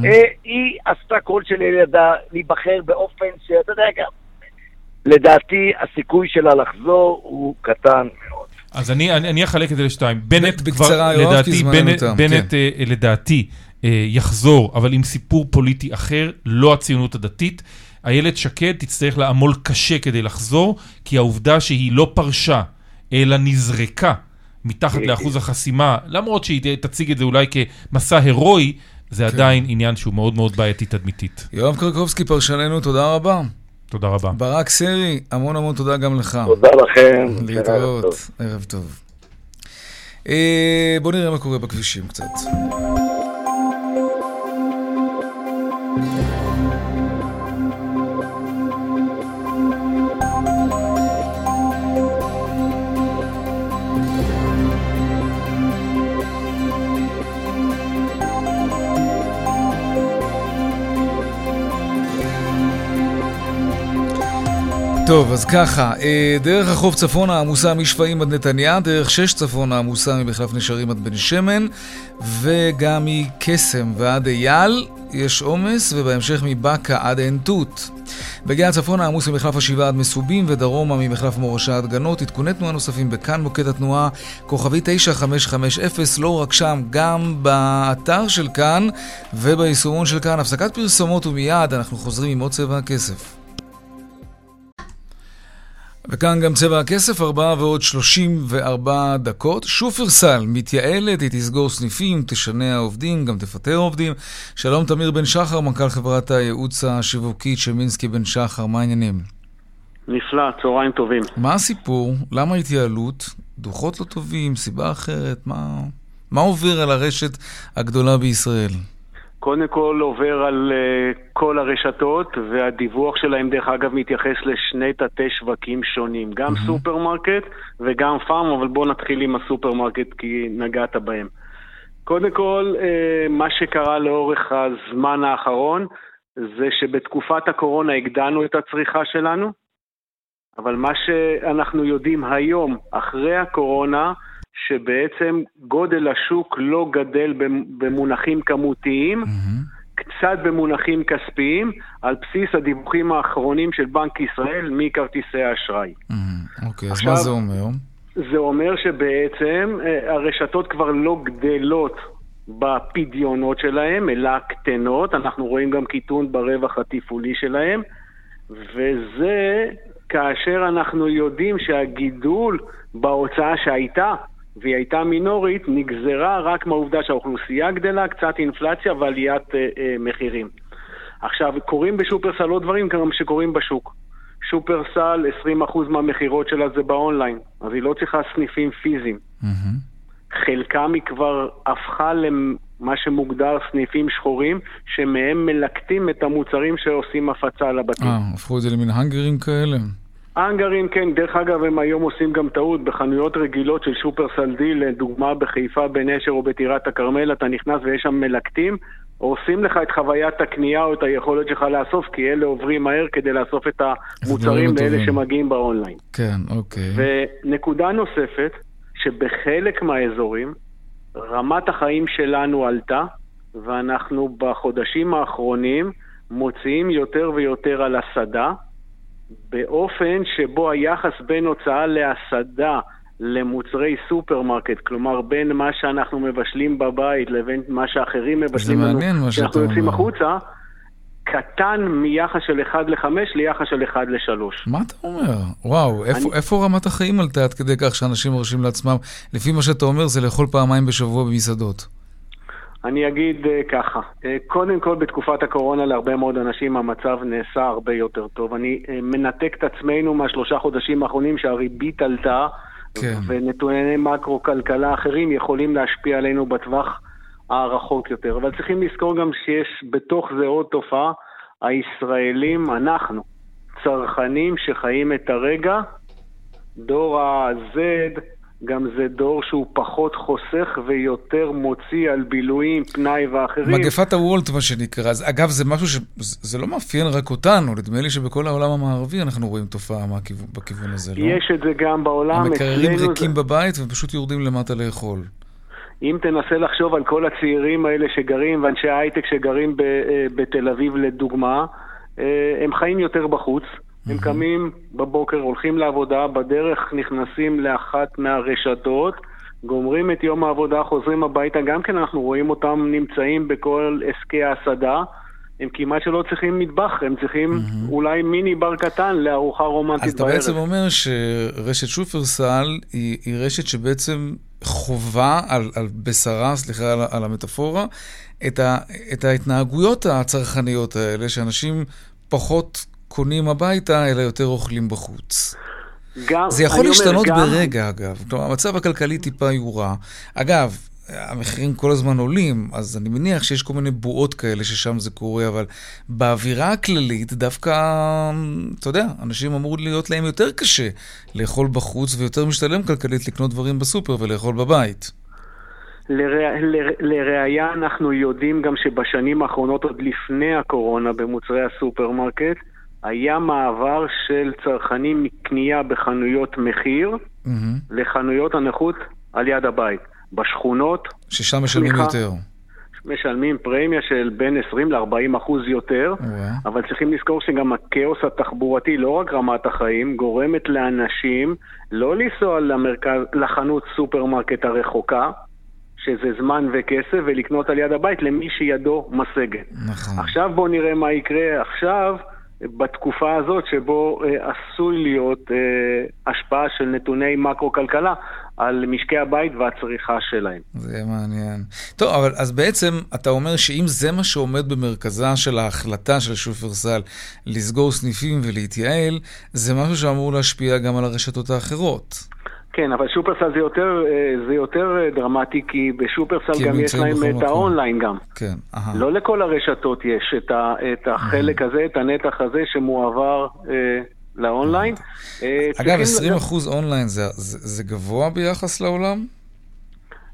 אה, היא עשתה כל שלילדה להיבחר באופן שאתה יודע, לדעתי הסיכוי שלה לחזור הוא קטן מאוד. אז אני, אני, אני אחלק את זה לשתיים. בנט בקצרה, כבר, יואב, לדעתי, בנט, בנט כן. uh, לדעתי uh, יחזור, אבל עם סיפור פוליטי אחר, לא הציונות הדתית. איילת שקד תצטרך לעמול קשה כדי לחזור, כי העובדה שהיא לא פרשה, אלא נזרקה מתחת לאחוז החסימה, למרות שהיא תציג את זה אולי כמסע הירואי, זה כן. עדיין עניין שהוא מאוד מאוד בעייתי תדמיתית. יואב קרקובסקי, פרשננו, תודה רבה. תודה רבה. ברק סרי, המון המון תודה גם לך. תודה לכם. להתראות, ערב טוב. אה, בואו נראה מה קורה בכבישים קצת. טוב, אז ככה, אה, דרך החוף צפונה עמוסה משפעים עד נתניה, דרך שש צפונה עמוסה ממחלף נשרים עד בן שמן, וגם מקסם ועד אייל יש עומס, ובהמשך מבאקה עד עין תות. בגאה צפונה עמוס ממחלף השבעה עד מסובים, ודרומה ממחלף מורשה עד גנות. עדכוני תנועה נוספים בכאן מוקד התנועה, כוכבי 9550, לא רק שם, גם באתר של כאן וביישומון של כאן. הפסקת פרסומות ומיד אנחנו חוזרים עם עוד צבע הכסף. וכאן גם צבע הכסף, 4 ועוד 34 דקות. שופרסל מתייעלת, היא תסגור סניפים, תשנע עובדים, גם תפטר עובדים. שלום תמיר בן שחר, מנכ"ל חברת הייעוץ השיווקית צ'מנסקי בן שחר, מה העניינים? נפלא, צהריים טובים. מה הסיפור? למה התייעלות? דוחות לא טובים? סיבה אחרת? מה, מה עובר על הרשת הגדולה בישראל? קודם כל עובר על אה, כל הרשתות, והדיווח שלהם דרך אגב מתייחס לשני תתי שווקים שונים, גם mm-hmm. סופרמרקט וגם פארם, אבל בואו נתחיל עם הסופרמרקט כי נגעת בהם. קודם כל, אה, מה שקרה לאורך הזמן האחרון זה שבתקופת הקורונה הגדלנו את הצריכה שלנו, אבל מה שאנחנו יודעים היום, אחרי הקורונה, שבעצם גודל השוק לא גדל במונחים כמותיים, mm-hmm. קצת במונחים כספיים, על בסיס הדיווחים האחרונים של בנק ישראל מכרטיסי האשראי. Mm-hmm. אוקיי, okay, אז מה זה אומר? זה אומר שבעצם אה, הרשתות כבר לא גדלות בפדיונות שלהם, אלא קטנות. אנחנו רואים גם קיטון ברווח התפעולי שלהם, וזה כאשר אנחנו יודעים שהגידול בהוצאה שהייתה והיא הייתה מינורית, נגזרה רק מהעובדה שהאוכלוסייה גדלה, קצת אינפלציה ועליית אה, אה, מחירים. עכשיו, קורים בשופרסל עוד דברים גם שקורים בשוק. שופרסל, 20% מהמכירות שלה זה באונליין, אז היא לא צריכה סניפים פיזיים. Mm-hmm. חלקם היא כבר הפכה למה שמוגדר סניפים שחורים, שמהם מלקטים את המוצרים שעושים הפצה לבתים. אה, הפכו את זה למין האנגרים כאלה? האנגרים, כן, דרך אגב, הם היום עושים גם טעות. בחנויות רגילות של שופרסל דיל, לדוגמה בחיפה, בנשר או בטירת הכרמל, אתה נכנס ויש שם מלקטים, הורסים לך את חוויית הקנייה או את היכולת שלך לאסוף, כי אלה עוברים מהר כדי לאסוף את המוצרים לאלה שמגיעים באונליין. כן, אוקיי. ונקודה נוספת, שבחלק מהאזורים, רמת החיים שלנו עלתה, ואנחנו בחודשים האחרונים מוציאים יותר ויותר על הסעדה. באופן שבו היחס בין הוצאה להסעדה למוצרי סופרמרקט, כלומר בין מה שאנחנו מבשלים בבית לבין מה שאחרים מבשלים לנו, כשאנחנו יוצאים החוצה, קטן מיחס של 1 ל-5 ליחס של 1 ל-3. מה אתה אומר? וואו, איפה, אני... איפה רמת החיים עלתה עד כדי כך שאנשים מרשים לעצמם, לפי מה שאתה אומר, זה לאכול פעמיים בשבוע במסעדות? אני אגיד uh, ככה, uh, קודם כל בתקופת הקורונה להרבה מאוד אנשים המצב נעשה הרבה יותר טוב. אני uh, מנתק את עצמנו מהשלושה חודשים האחרונים שהריבית עלתה, כן. ונתוני מקרו-כלכלה אחרים יכולים להשפיע עלינו בטווח הערכות יותר. אבל צריכים לזכור גם שיש בתוך זה עוד תופעה, הישראלים, אנחנו, צרכנים שחיים את הרגע, דור ה-Z, גם זה דור שהוא פחות חוסך ויותר מוציא על בילויים, פנאי ואחרים. מגפת הוולט, מה שנקרא. אז, אגב, זה משהו שזה לא מאפיין רק אותנו, נדמה לי שבכל העולם המערבי אנחנו רואים תופעה מהכיוון, בכיוון הזה, לא? יש את זה גם בעולם. המקררים ריקים זה... בבית ופשוט יורדים למטה לאכול. אם תנסה לחשוב על כל הצעירים האלה שגרים, ואנשי ההייטק שגרים ב, אה, בתל אביב לדוגמה, אה, הם חיים יותר בחוץ. הם קמים בבוקר, הולכים לעבודה, בדרך נכנסים לאחת מהרשתות, גומרים את יום העבודה, חוזרים הביתה, גם כן אנחנו רואים אותם נמצאים בכל עסקי ההסעדה. הם כמעט שלא צריכים מטבח, הם צריכים mm-hmm. אולי מיני בר קטן לארוחה רומנטית בערב. אז אתה בעצם אומר שרשת שופרסל היא, היא רשת שבעצם חובה על, על בשרה, סליחה על, על המטאפורה, את, ה, את ההתנהגויות הצרכניות האלה, שאנשים פחות קונים הביתה, אלא יותר אוכלים בחוץ. גם, זה יכול להשתנות גם... ברגע, אגב. כלומר, המצב הכלכלי טיפה יורע. אגב, המחירים כל הזמן עולים, אז אני מניח שיש כל מיני בועות כאלה ששם זה קורה, אבל באווירה הכללית דווקא, אתה יודע, אנשים אמור להיות להם יותר קשה לאכול בחוץ ויותר משתלם כלכלית לקנות דברים בסופר ולאכול בבית. לראיה אנחנו יודעים גם שבשנים האחרונות, עוד לפני הקורונה במוצרי הסופרמרקט, היה מעבר של צרכנים מקנייה בחנויות מחיר mm-hmm. לחנויות הנוחות על יד הבית. בשכונות... ששם משלמים סליחה, יותר. משלמים פרמיה של בין 20 ל-40 אחוז יותר, yeah. אבל צריכים לזכור שגם הכאוס התחבורתי, לא רק רמת החיים, גורמת לאנשים לא לנסוע למרכז, לחנות סופרמרקט הרחוקה, שזה זמן וכסף, ולקנות על יד הבית למי שידו משגת. נכון. עכשיו בואו נראה מה יקרה עכשיו. בתקופה הזאת שבו אה, עשוי להיות אה, השפעה של נתוני מקרו-כלכלה על משקי הבית והצריכה שלהם. זה מעניין. טוב, אבל אז בעצם אתה אומר שאם זה מה שעומד במרכזה של ההחלטה של שופרסל לסגור סניפים ולהתייעל, זה משהו שאמור להשפיע גם על הרשתות האחרות. כן, אבל שופרסל זה יותר, אה, זה יותר אה, דרמטי, כי בשופרסל כי גם יש להם את. האונליין גם. כן, אהה. לא לכל הרשתות יש את, ה, את החלק הזה, את הנתח הזה שמועבר אה, לאונליין. אה, אגב, 20% אחוז אונליין זה, זה, זה גבוה ביחס לעולם?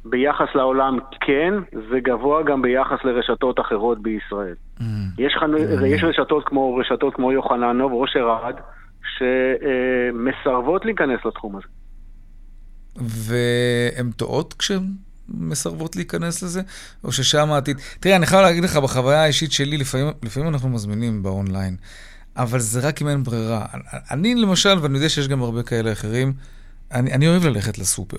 ביחס לעולם כן, זה גבוה גם ביחס לרשתות אחרות בישראל. Mm, יש, חנו... mm. יש רשתות כמו רשתות כמו יוחננוב, ראש ארד, שמסרבות להיכנס לתחום הזה. והן טועות כשהן מסרבות להיכנס לזה, או ששם העתיד... תראה, אני חייב להגיד לך, בחוויה האישית שלי, לפעמים, לפעמים אנחנו מזמינים באונליין, אבל זה רק אם אין ברירה. אני למשל, ואני יודע שיש גם הרבה כאלה אחרים, אני, אני אוהב ללכת לסופר,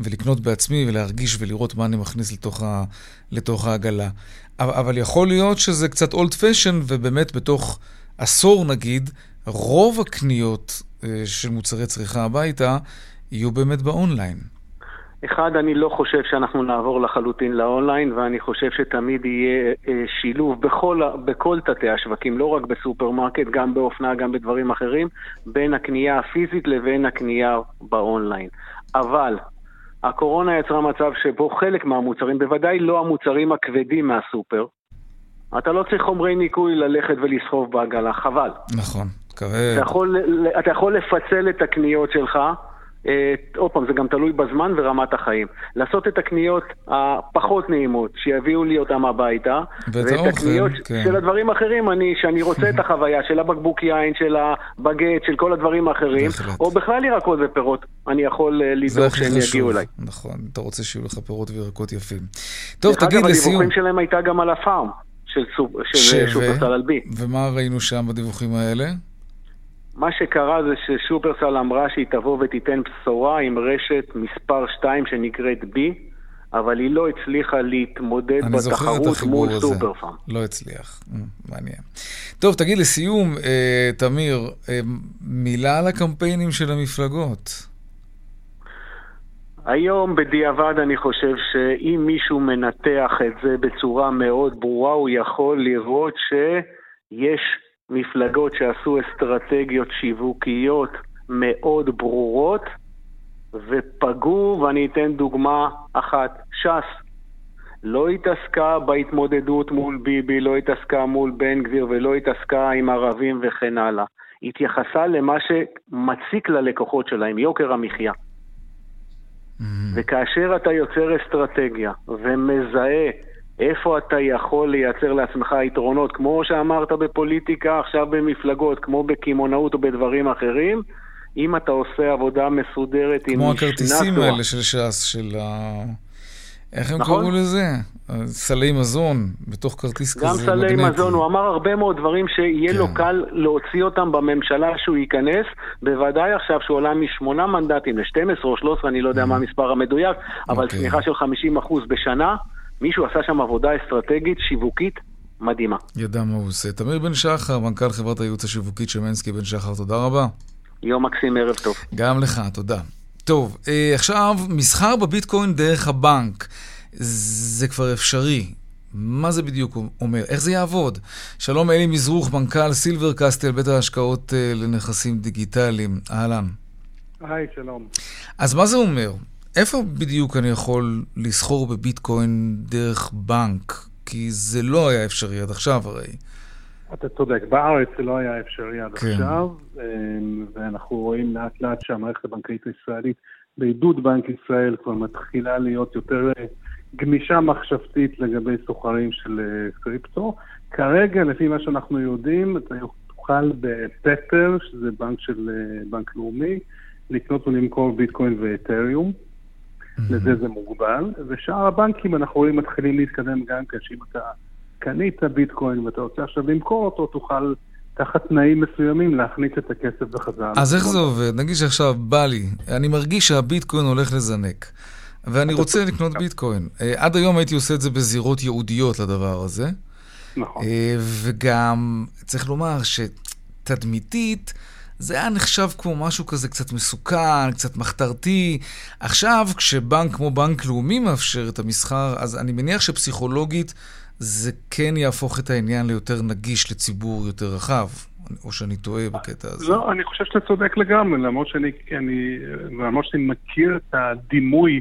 ולקנות בעצמי, ולהרגיש ולראות מה אני מכניס לתוך, ה, לתוך העגלה. אבל, אבל יכול להיות שזה קצת old fashion, ובאמת בתוך עשור נגיד, רוב הקניות אה, של מוצרי צריכה הביתה, יהיו באמת באונליין. אחד, אני לא חושב שאנחנו נעבור לחלוטין לאונליין, ואני חושב שתמיד יהיה אה, שילוב בכל, בכל תתי השווקים, לא רק בסופרמרקט, גם באופנה, גם בדברים אחרים, בין הקנייה הפיזית לבין הקנייה באונליין. אבל הקורונה יצרה מצב שבו חלק מהמוצרים, בוודאי לא המוצרים הכבדים מהסופר, אתה לא צריך חומרי ניקוי ללכת ולסחוב בעגלה, חבל. נכון, כבד. אתה יכול, אתה יכול לפצל את הקניות שלך. אה, עוד פעם, זה גם תלוי בזמן ורמת החיים. לעשות את הקניות הפחות נעימות, שיביאו לי אותם הביתה, ואת האוכל, הקניות כן. של הדברים האחרים, אני, שאני רוצה את [laughs] החוויה של הבקבוק יין, של הבגט, של כל הדברים האחרים, בהחלט. או בכלל ירקות ופירות, אני יכול אה, לדאוג שהם יגיעו אליי. נכון, אתה רוצה שיהיו לך פירות וירקות יפים. טוב, תגיד לסיום. דרך אגב, הדיווחים שלהם הייתה גם על הפארם של, של שופרסל אלבי. ומה ראינו שם בדיווחים האלה? מה שקרה זה ששופרסל אמרה שהיא תבוא ותיתן בשורה עם רשת מספר 2 שנקראת בי, אבל היא לא הצליחה להתמודד בתחרות מול סופרפארם. לא הצליח, mm, מעניין. טוב, תגיד לסיום, אה, תמיר, אה, מילה על הקמפיינים של המפלגות. היום בדיעבד אני חושב שאם מישהו מנתח את זה בצורה מאוד ברורה, הוא יכול לראות שיש מפלגות שעשו אסטרטגיות שיווקיות מאוד ברורות ופגעו, ואני אתן דוגמה אחת, ש"ס. לא התעסקה בהתמודדות מול ביבי, לא התעסקה מול בן גביר ולא התעסקה עם ערבים וכן הלאה. התייחסה למה שמציק ללקוחות שלה, עם יוקר המחיה. Mm-hmm. וכאשר אתה יוצר אסטרטגיה ומזהה איפה אתה יכול לייצר לעצמך יתרונות, כמו שאמרת בפוליטיקה, עכשיו במפלגות, כמו בקמעונאות או בדברים אחרים, אם אתה עושה עבודה מסודרת עם משנה... כמו הכרטיסים האלה של ש"ס, של ה... איך הם נכון? קראו לזה? סלי מזון, בתוך כרטיס גם כזה מגנטי. גם סלי מזון, הוא אמר הרבה מאוד דברים שיהיה כן. לו קל להוציא אותם בממשלה שהוא ייכנס, בוודאי עכשיו שהוא עולה משמונה מנדטים ל-12 או 13, אני לא יודע mm. מה המספר המדויק, אבל אוקיי. צמיחה של 50% בשנה, מישהו עשה שם עבודה אסטרטגית, שיווקית, מדהימה. ידע מה הוא עושה. תמיר בן שחר, מנכ"ל חברת הייעוץ השיווקית שמנסקי בן שחר, תודה רבה. יום מקסים, ערב טוב. גם לך, תודה. טוב, אה, עכשיו, מסחר בביטקוין דרך הבנק. זה כבר אפשרי. מה זה בדיוק אומר? איך זה יעבוד? שלום אלי מזרוך, מנכ"ל סילבר קסטל, בית ההשקעות אה, לנכסים דיגיטליים. אהלן. היי, שלום. אז מה זה אומר? איפה בדיוק אני יכול לסחור בביטקוין דרך בנק? כי זה לא היה אפשרי עד עכשיו הרי. אתה צודק, בארץ זה לא היה אפשרי עד כן. עכשיו, אמ, ואנחנו רואים לאט לאט שהמערכת הבנקאית הישראלית בעידוד בנק ישראל כבר מתחילה להיות יותר אה, גמישה מחשבתית לגבי סוחרים של אה, קריפטו. כרגע, לפי מה שאנחנו יודעים, אתה תוכל בפפר, שזה בנק של אה, בנק לאומי, לקנות ולמכור ביטקוין ואתריום. לזה זה מוגבל. ושאר הבנקים, אנחנו רואים, מתחילים להתקדם גם כן, שאם אתה קנית ביטקוין ואתה רוצה עכשיו למכור אותו, תוכל תחת תנאים מסוימים להכניס את הכסף בחזרה. אז איך זה עובד? נגיד שעכשיו בא לי, אני מרגיש שהביטקוין הולך לזנק. ואני רוצה לקנות ביטקוין. אה, עד היום הייתי עושה את זה בזירות ייעודיות לדבר הזה. נכון. אה, וגם, צריך לומר שתדמיתית, זה היה נחשב כמו משהו כזה קצת מסוכן, קצת מחתרתי. עכשיו, כשבנק כמו בנק לאומי מאפשר את המסחר, אז אני מניח שפסיכולוגית זה כן יהפוך את העניין ליותר נגיש לציבור יותר רחב. או שאני טועה בקטע הזה. לא, אני חושב שאתה צודק לגמרי, למרות שאני, אני, למרות שאני מכיר את הדימוי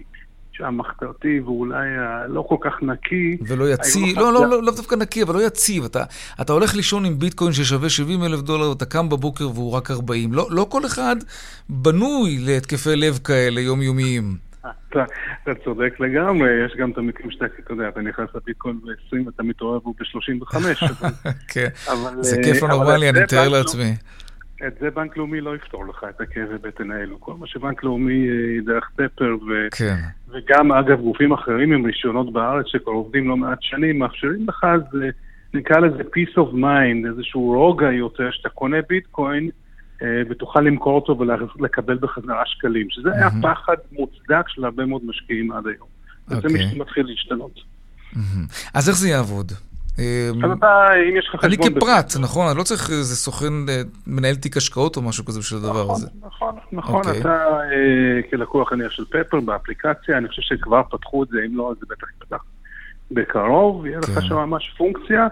המחתרתי ואולי לא כל כך נקי. ולא יציב, לא, לא, לא, לא דווקא נקי, אבל לא יציב. אתה, אתה הולך לישון עם ביטקוין ששווה 70 אלף דולר, אתה קם בבוקר והוא רק 40. לא, לא כל אחד בנוי להתקפי לב כאלה יומיומיים. אתה, אתה צודק לגמרי, יש גם את המקרים שאתה, אתה יודע, אתה נכנס לביטקוין ב-20 ואתה מתעורר והוא ב-35. [laughs] כן, זה כיף לא נורמלי, אני מתאר לעצמי. את זה בנק לאומי לא יפתור לך את הכאבי בטן האלו. כל מה שבנק לאומי אה, דרך פפר, ו... כן. וגם אגב גופים אחרים עם רישיונות בארץ שכבר עובדים לא מעט שנים, מאפשרים לך, זה נקרא לזה peace of mind, איזשהו רוגע יותר, שאתה קונה ביטקוין אה, ותוכל למכור אותו ולקבל בחזרה שקלים, שזה היה פחד מוצדק של הרבה מאוד משקיעים עד היום. וזה אוקיי. מתחיל להשתנות. אז איך זה יעבוד? אז אמ, אתה, אם יש לך חשבון... אני כפרט, נכון? אני לא צריך איזה סוכן, אה, מנהל תיק השקעות או משהו כזה בשביל הדבר נכון, הזה. נכון, נכון. אוקיי. אתה אה, כלקוח נניח של פפר באפליקציה, אני חושב שכבר פתחו את זה, אם לא, אז זה בטח יפתח בקרוב, יהיה לך כן. שם ממש פונקציה.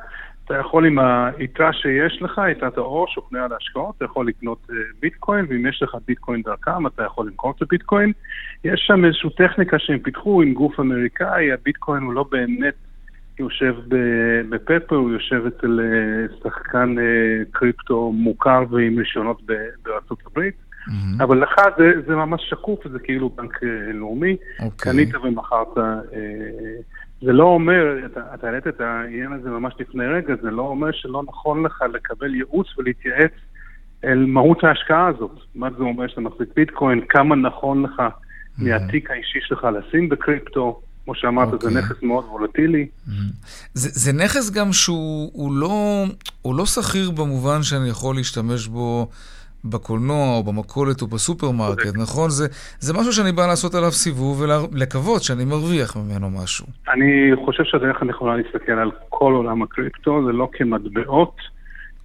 אתה יכול עם היתרה שיש לך, יתרת האור שוכנע על ההשקעות, אתה יכול לקנות אה, ביטקוין, ואם יש לך ביטקוין דרכם, אתה יכול למכור את הביטקוין. יש שם איזושהי טכניקה שהם פיתחו עם גוף אמריקאי, הביטקוין הוא לא באמת יושב בפפר, הוא יושב אצל אה, שחקן אה, קריפטו מוכר ועם רישיונות בארצות הברית. Mm-hmm. אבל לך זה, זה ממש שקוף, זה כאילו בנק אה, לאומי. Okay. אוקיי. קנית ומכרת. זה לא אומר, אתה, אתה העלית את העניין הזה ממש לפני רגע, זה לא אומר שלא נכון לך לקבל ייעוץ ולהתייעץ אל מהות ההשקעה הזאת. מה זה אומר שאתה מחזיק ביטקוין, כמה נכון לך mm-hmm. מהתיק האישי שלך לשים בקריפטו. כמו שאמרת, אוקיי. זה אוקיי. נכס מאוד וולטילי. Mm-hmm. זה, זה נכס גם שהוא לא, לא סחיר במובן שאני יכול להשתמש בו בקולנוע או במכולת או בסופרמרקט, אוקיי. נכון? זה, זה משהו שאני בא לעשות עליו סיבוב ולקוות שאני מרוויח ממנו משהו. אני חושב שהדרך הנכונה להסתכל על כל עולם הקריפטו זה לא כמטבעות.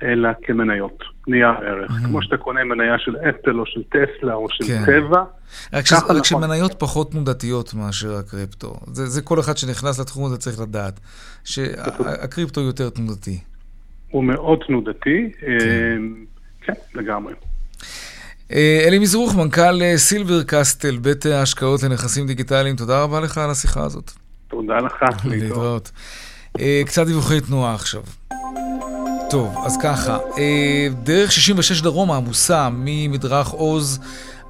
אלא כמניות, נייר ערך. Mm-hmm. כמו שאתה קונה מניה של אפל או של טסלה או של כן. טבע. רק, ש... רק נכון. שמניות פחות תנודתיות מאשר הקריפטו. זה, זה כל אחד שנכנס לתחום הזה צריך לדעת, שהקריפטו יותר תנודתי. הוא מאוד תנודתי, כן, אה, כן לגמרי. אה, אלי מזרוך, מנכ"ל אה, סילבר קסטל, בית ההשקעות לנכסים דיגיטליים, תודה רבה לך על השיחה הזאת. תודה לך. להתראות. קצת דיווחי תנועה עכשיו. טוב, אז ככה, אה, דרך 66 דרומה עמוסה ממדרך עוז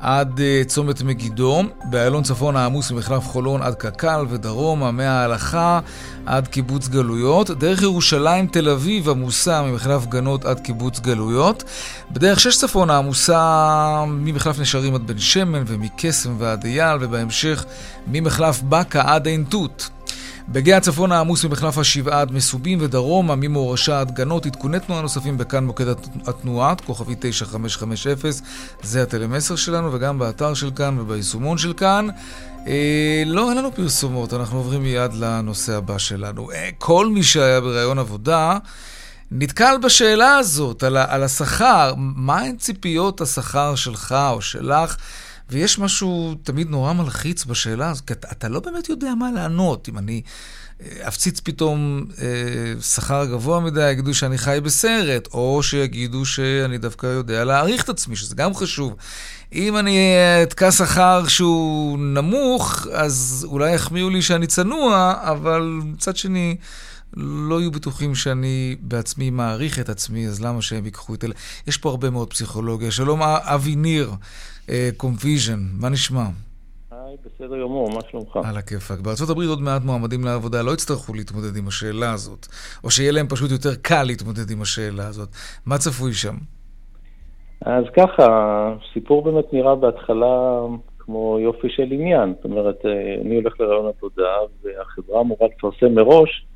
עד uh, צומת מגידו, באיילון צפון העמוס ממחלף חולון עד קק"ל ודרומה מההלכה עד קיבוץ גלויות. דרך ירושלים תל אביב עמוסה ממחלף גנות עד קיבוץ גלויות. בדרך שש צפון העמוסה ממחלף נשרים עד בן שמן ומקסם ועד אייל ובהמשך ממחלף בקה עד עין תות. בגאה הצפון העמוס ממחלף השבעה עד מסובים ודרומה ממורשה עד גנות עדכוני תנועה נוספים בכאן מוקד התנועה, כוכבי 9550, זה הטלמסר שלנו וגם באתר של כאן וביישומון של כאן. אה, לא, אין לנו פרסומות, אנחנו עוברים מיד לנושא הבא שלנו. אה, כל מי שהיה בראיון עבודה נתקל בשאלה הזאת, על, על השכר. מהן ציפיות השכר שלך או שלך? ויש משהו תמיד נורא מלחיץ בשאלה הזאת, כי אתה, אתה לא באמת יודע מה לענות. אם אני אה, אפציץ פתאום אה, שכר גבוה מדי, יגידו שאני חי בסרט, או שיגידו שאני דווקא יודע להעריך את עצמי, שזה גם חשוב. אם אני אתקע שכר שהוא נמוך, אז אולי יחמיאו לי שאני צנוע, אבל מצד שני... לא יהיו בטוחים שאני בעצמי מעריך את עצמי, אז למה שהם ייקחו את אלה? יש פה הרבה מאוד פסיכולוגיה. שלום, אבי ניר, קומפיז'ן, מה נשמע? היי, בסדר גמור, מה שלומך? על הכיפאק. בארה"ב עוד מעט מועמדים לעבודה לא יצטרכו להתמודד עם השאלה הזאת, או שיהיה להם פשוט יותר קל להתמודד עם השאלה הזאת. מה צפוי שם? אז ככה, הסיפור באמת נראה בהתחלה כמו יופי של עניין. זאת אומרת, אני הולך לראיון עבודה, והחברה אמורה לפרסם מראש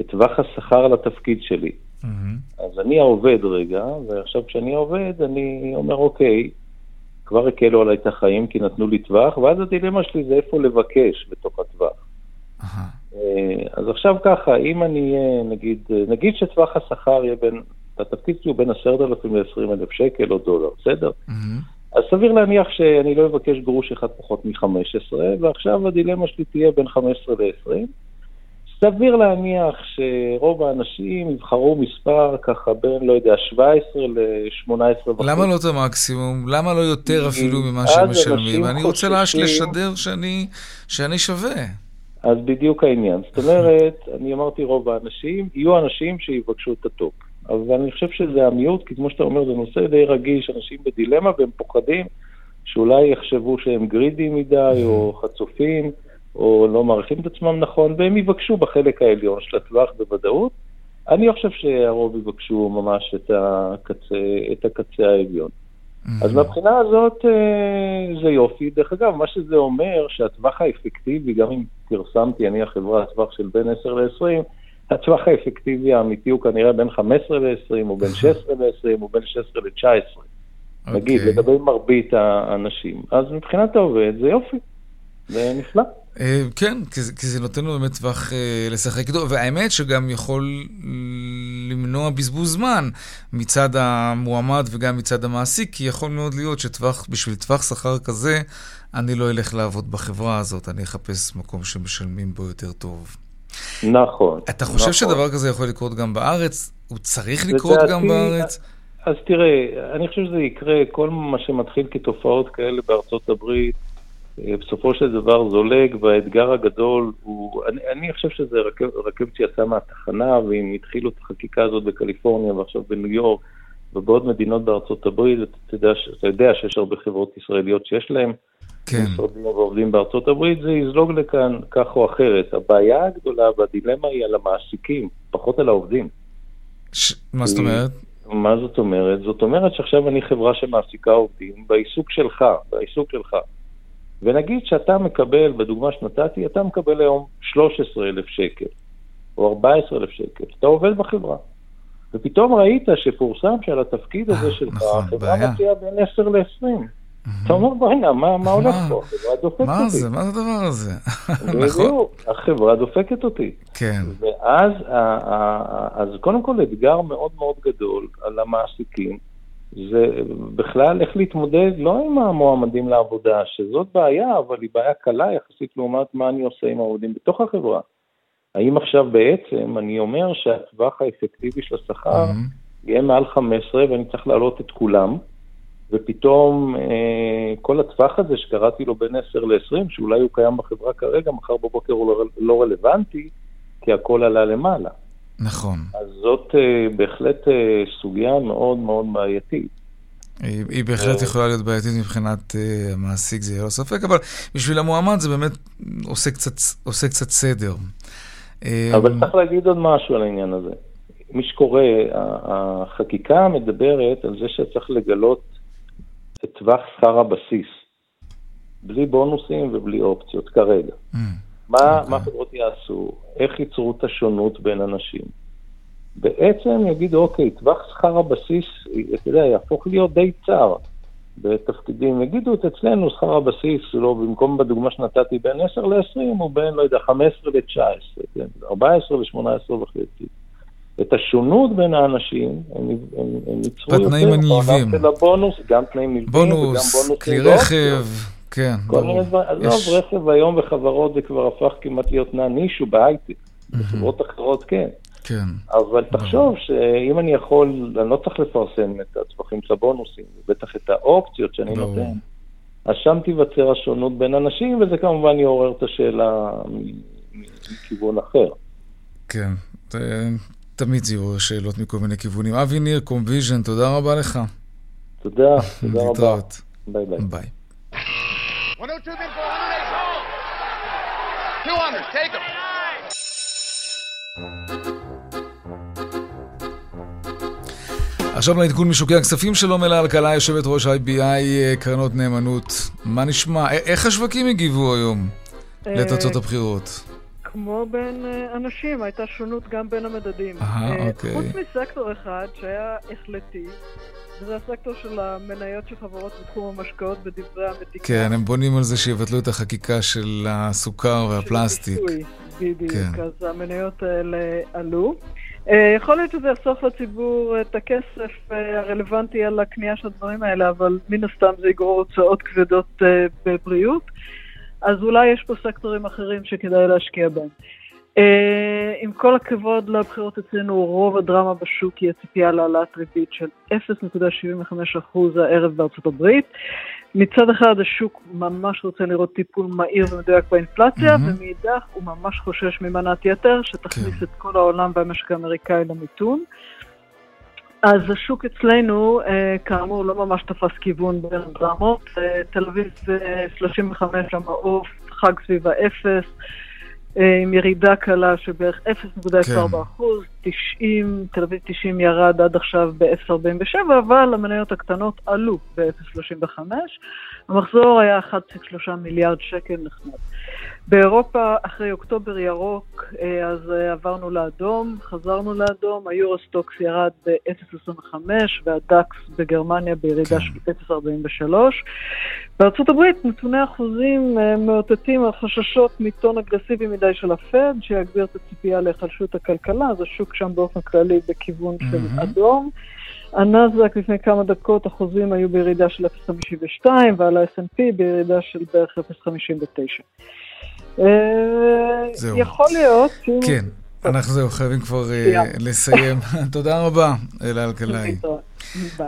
את טווח השכר לתפקיד שלי. Mm-hmm. אז אני העובד רגע, ועכשיו כשאני עובד, אני אומר, אוקיי, כבר הקלו עליי את החיים כי נתנו לי טווח, ואז הדילמה שלי זה איפה לבקש בתוך הטווח. Uh-huh. אז עכשיו ככה, אם אני אהיה, נגיד, נגיד שטווח השכר יהיה בין, התפקיד שלי הוא בין 10,000 ל-20,000 שקל או דולר, בסדר? Uh-huh. אז סביר להניח שאני לא אבקש גרוש אחד פחות מ-15, ועכשיו הדילמה שלי תהיה בין 15 ל-20. סביר להניח שרוב האנשים יבחרו מספר ככה בין, לא יודע, 17 ל-18 וחצי. למה לא את המקסימום? למה לא יותר אפילו ממה שהם משלמים? אני רוצה לשדר שאני, שאני שווה. אז בדיוק העניין. זאת אומרת, אני אמרתי רוב האנשים, יהיו אנשים שיבקשו את הטופ. אבל אני חושב שזה המיעוט, כי כמו שאתה אומר, זה נושא די רגיש, אנשים בדילמה והם פוחדים שאולי יחשבו שהם greedyים מדי או חצופים. או לא מעריכים את עצמם נכון, והם יבקשו בחלק העליון של הטווח בוודאות. אני חושב שהרוב יבקשו ממש את הקצה, את הקצה העליון. Mm-hmm. אז מהבחינה הזאת אה, זה יופי. דרך אגב, מה שזה אומר שהטווח האפקטיבי, גם אם פרסמתי אני החברה הטווח של בין 10 ל-20, הטווח האפקטיבי האמיתי הוא כנראה בין 15 ל-20, או בין [laughs] 16 ל-20, או בין 16 ל-19. Okay. נגיד, אוקיי. לגבי מרבית האנשים. אז מבחינת העובד זה יופי, זה נפלא. אה, כן, כי זה נותן לו באמת טווח אה, לשחק איתו, והאמת שגם יכול למנוע בזבוז זמן מצד המועמד וגם מצד המעסיק, כי יכול מאוד להיות שבשביל טווח שכר כזה, אני לא אלך לעבוד בחברה הזאת, אני אחפש מקום שמשלמים בו יותר טוב. נכון. אתה חושב נכון. שדבר כזה יכול לקרות גם בארץ? הוא צריך לקרות גם בארץ? אז תראה, אני חושב שזה יקרה, כל מה שמתחיל כתופעות כאלה בארצות הברית, בסופו של דבר זולג, והאתגר הגדול הוא, אני, אני חושב שזה רכב, רכבת שיצאה מהתחנה, ואם התחילו את החקיקה הזאת בקליפורניה ועכשיו בניו יורק ובעוד מדינות בארצות הברית, אתה יודע, אתה יודע שיש הרבה חברות ישראליות שיש להן כן. משרדים ועובדים בארצות הברית, זה יזלוג לכאן כך או אחרת. הבעיה הגדולה והדילמה היא על המעסיקים, פחות על העובדים. ש... מה זאת אומרת? מה זאת אומרת? זאת אומרת שעכשיו אני חברה שמעסיקה עובדים בעיסוק שלך, בעיסוק שלך. ונגיד שאתה מקבל, בדוגמה שנתתי, אתה מקבל היום 13,000 שקל, או 14,000 שקל, אתה עובד בחברה. ופתאום ראית שפורסם שעל התפקיד הזה אה, שלך, נכון, החברה מציעה בין 10 ל-20. אתה אומר, בוא'נה, מה, מה הולך פה? החברה דופקת אותי. מה זה? מה זה הדבר הזה? [laughs] נכון. החברה דופקת אותי. כן. ואז, אז קודם כל אתגר מאוד מאוד גדול על המעסיקים. זה בכלל איך להתמודד לא עם המועמדים לעבודה, שזאת בעיה, אבל היא בעיה קלה יחסית לעומת מה אני עושה עם העובדים בתוך החברה. האם עכשיו בעצם אני אומר שהטווח האפקטיבי של השכר mm-hmm. יהיה מעל 15 ואני צריך להעלות את כולם, ופתאום אה, כל הטווח הזה שקראתי לו בין 10 ל-20, שאולי הוא קיים בחברה כרגע, מחר בבוקר הוא לא, לא רלוונטי, כי הכל עלה למעלה. נכון. אז זאת אה, בהחלט אה, סוגיה מאוד מאוד בעייתית. היא, היא בהחלט אה. יכולה להיות בעייתית מבחינת uh, המעסיק, זה יהיה לו ספק, אבל בשביל המועמד זה באמת עושה קצת, עושה קצת סדר. אבל צריך להגיד עוד משהו על העניין הזה. מי שקורא, החקיקה מדברת על זה שצריך לגלות את טווח שכר הבסיס, בלי בונוסים ובלי אופציות כרגע. Mm, מה, okay. מה חברות יעשו? איך ייצרו את השונות בין אנשים? בעצם יגידו, אוקיי, טווח שכר הבסיס, אתה יודע, יהפוך להיות די צר בתפקידים. יגידו אצלנו שכר הבסיס, לא, במקום בדוגמה שנתתי בין 10 ל-20, הוא בין, לא יודע, 15 ל-19, כן? 14 ל-18 וחצי. את השונות בין האנשים, הם, הם, הם ייצרו יותר בעולם של הבונוס, גם תנאים נלווים וגם בונוס, כלי רכב, כן, כל מיני דברים, עזוב. רכב היום בחברות זה כבר הפך כמעט להיות non issue בהייטק, בחברות אחרות כן. כן. אבל תחשוב שאם אני יכול, אני לא צריך לפרסם את הטווחים של הבונוסים, בטח את האופציות שאני נותן, אז שם תיווצר השונות בין אנשים, וזה כמובן יעורר את השאלה מכיוון אחר. כן, תמיד זה יעורר שאלות מכל מיני כיוונים. אבי ניר, קומוויז'ן, תודה רבה לך. תודה, תודה רבה. ביי ביי. ביי. 200, take them. עכשיו לעדכון משוקי הכספים שלום אלה אלקלעי, יושבת ראש IBI אה, קרנות נאמנות. מה נשמע? איך השווקים הגיבו היום אה, לתוצאות הבחירות? כמו בין אה, אנשים, הייתה שונות גם בין המדדים. אה, אוקיי. חוץ מסקטור אחד שהיה החלטי, וזה הסקטור של המניות של חברות בתחום המשקאות בדברי המתיקה. כן, הם בונים על זה שיבטלו את החקיקה של הסוכר והפלסטיק. של הפיצוי, בדיוק. כן. אז המניות האלה עלו. אה, יכול להיות שזה יחסוך לציבור את הכסף אה, הרלוונטי על הקנייה של הדברים האלה, אבל מן הסתם זה יגרור הוצאות כבדות אה, בבריאות, אז אולי יש פה סקטורים אחרים שכדאי להשקיע בהם. עם כל הכבוד לבחירות אצלנו, רוב הדרמה בשוק היא הציפייה להעלאת ריבית של 0.75% הערב בארצות הברית. מצד אחד השוק ממש רוצה לראות טיפול מהיר ומדויק באינפלציה, mm-hmm. ומאידך הוא ממש חושש ממנת יתר, שתכניס כן. את כל העולם והמשק האמריקאי למיתון. אז השוק אצלנו, אה, כאמור, לא ממש תפס כיוון בין הדרמות. אה, תל אביב 35 המעוף, חג סביב האפס. אה, עם ירידה קלה של בערך 0.4 אחוז, 90, תל אביב 90 ירד עד עכשיו ב-0.47, אבל המניות הקטנות עלו ב-0.35. המחזור היה 1.3 מיליארד שקל נחמד. באירופה, אחרי אוקטובר ירוק, אה, אז אה, עברנו לאדום, חזרנו לאדום, היורוסטוקס ירד ב-0.25 והדקס בגרמניה בירידה כן. של 0.43. בארצות הברית נתונים חזקים אה, מאותתים על חששות מ-tone אגרסיבי מדי של הפד, שיגביר את הציפייה להיחלשות הכלכלה, אז השוק שם באופן כללי בכיוון mm-hmm. של אדום. הנאסדק לפני כמה דקות אחוזים היו בירידה של 0.52 ועל ה-S&P בירידה של בערך 0.59. זהו. יכול להיות. כן, אנחנו זהו, חייבים כבר אה, לסיים. [laughs] תודה רבה, אלה אלקלעי.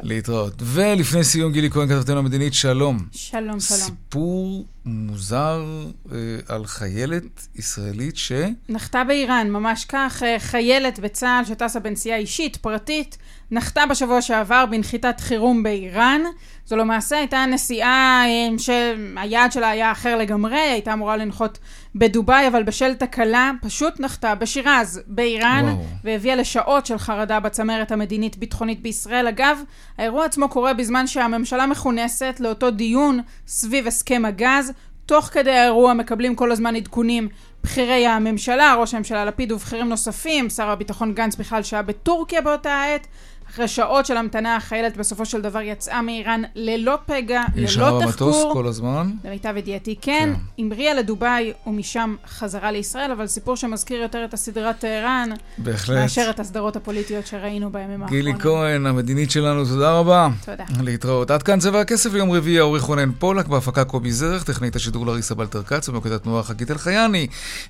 להתראות. ולפני סיום, גילי כהן, כתבתנו המדינית, שלום. שלום, שלום. סיפור מוזר אה, על חיילת ישראלית ש... נחתה באיראן, ממש כך. אה, חיילת בצה"ל שטסה בנסיעה אישית, פרטית, נחתה בשבוע שעבר בנחיתת חירום באיראן. זו למעשה הייתה נסיעה אה, שהיעד שלה היה אחר לגמרי, הייתה אמורה לנחות בדובאי, אבל בשל תקלה פשוט נחתה בשירז באיראן, וואו. והביאה לשעות של חרדה בצמרת המדינית-ביטחונית בישראל. אגב, האירוע עצמו קורה בזמן שהממשלה מכונסת לאותו דיון סביב הסכם הגז. תוך כדי האירוע מקבלים כל הזמן עדכונים בכירי הממשלה, ראש הממשלה לפיד ובכירים נוספים, שר הביטחון גנץ בכלל שהיה בטורקיה באותה עת. אחרי שעות של המתנה, החיילת בסופו של דבר יצאה מאיראן ללא פגע, ללא תחקור. היא במטוס כל הזמן? למיטב ידיעתי כן. כן. המריאה לדובאי ומשם חזרה לישראל, אבל סיפור שמזכיר יותר את הסדרת טהרן. בהחלט. מאשר את הסדרות הפוליטיות שראינו בימים האחרונים. גילי כהן, המדינית שלנו, תודה רבה. תודה. להתראות. עד כאן צבע הכסף ליום רביעי, העורך רונן פולק, בהפקה קובי זרך, טכנית השידור לריסה בלטר כץ, ומוקד התנועה חגית אלחייני.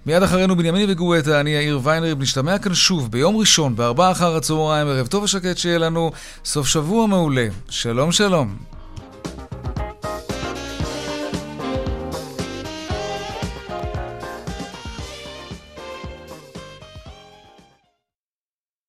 מיד אחרינו בנימין וגואטה, אני יאיר ויינריב, נשתמע כאן שוב ביום ראשון, בארבעה אחר הצהריים, ערב טוב ושקט שיהיה לנו סוף שבוע מעולה. שלום שלום.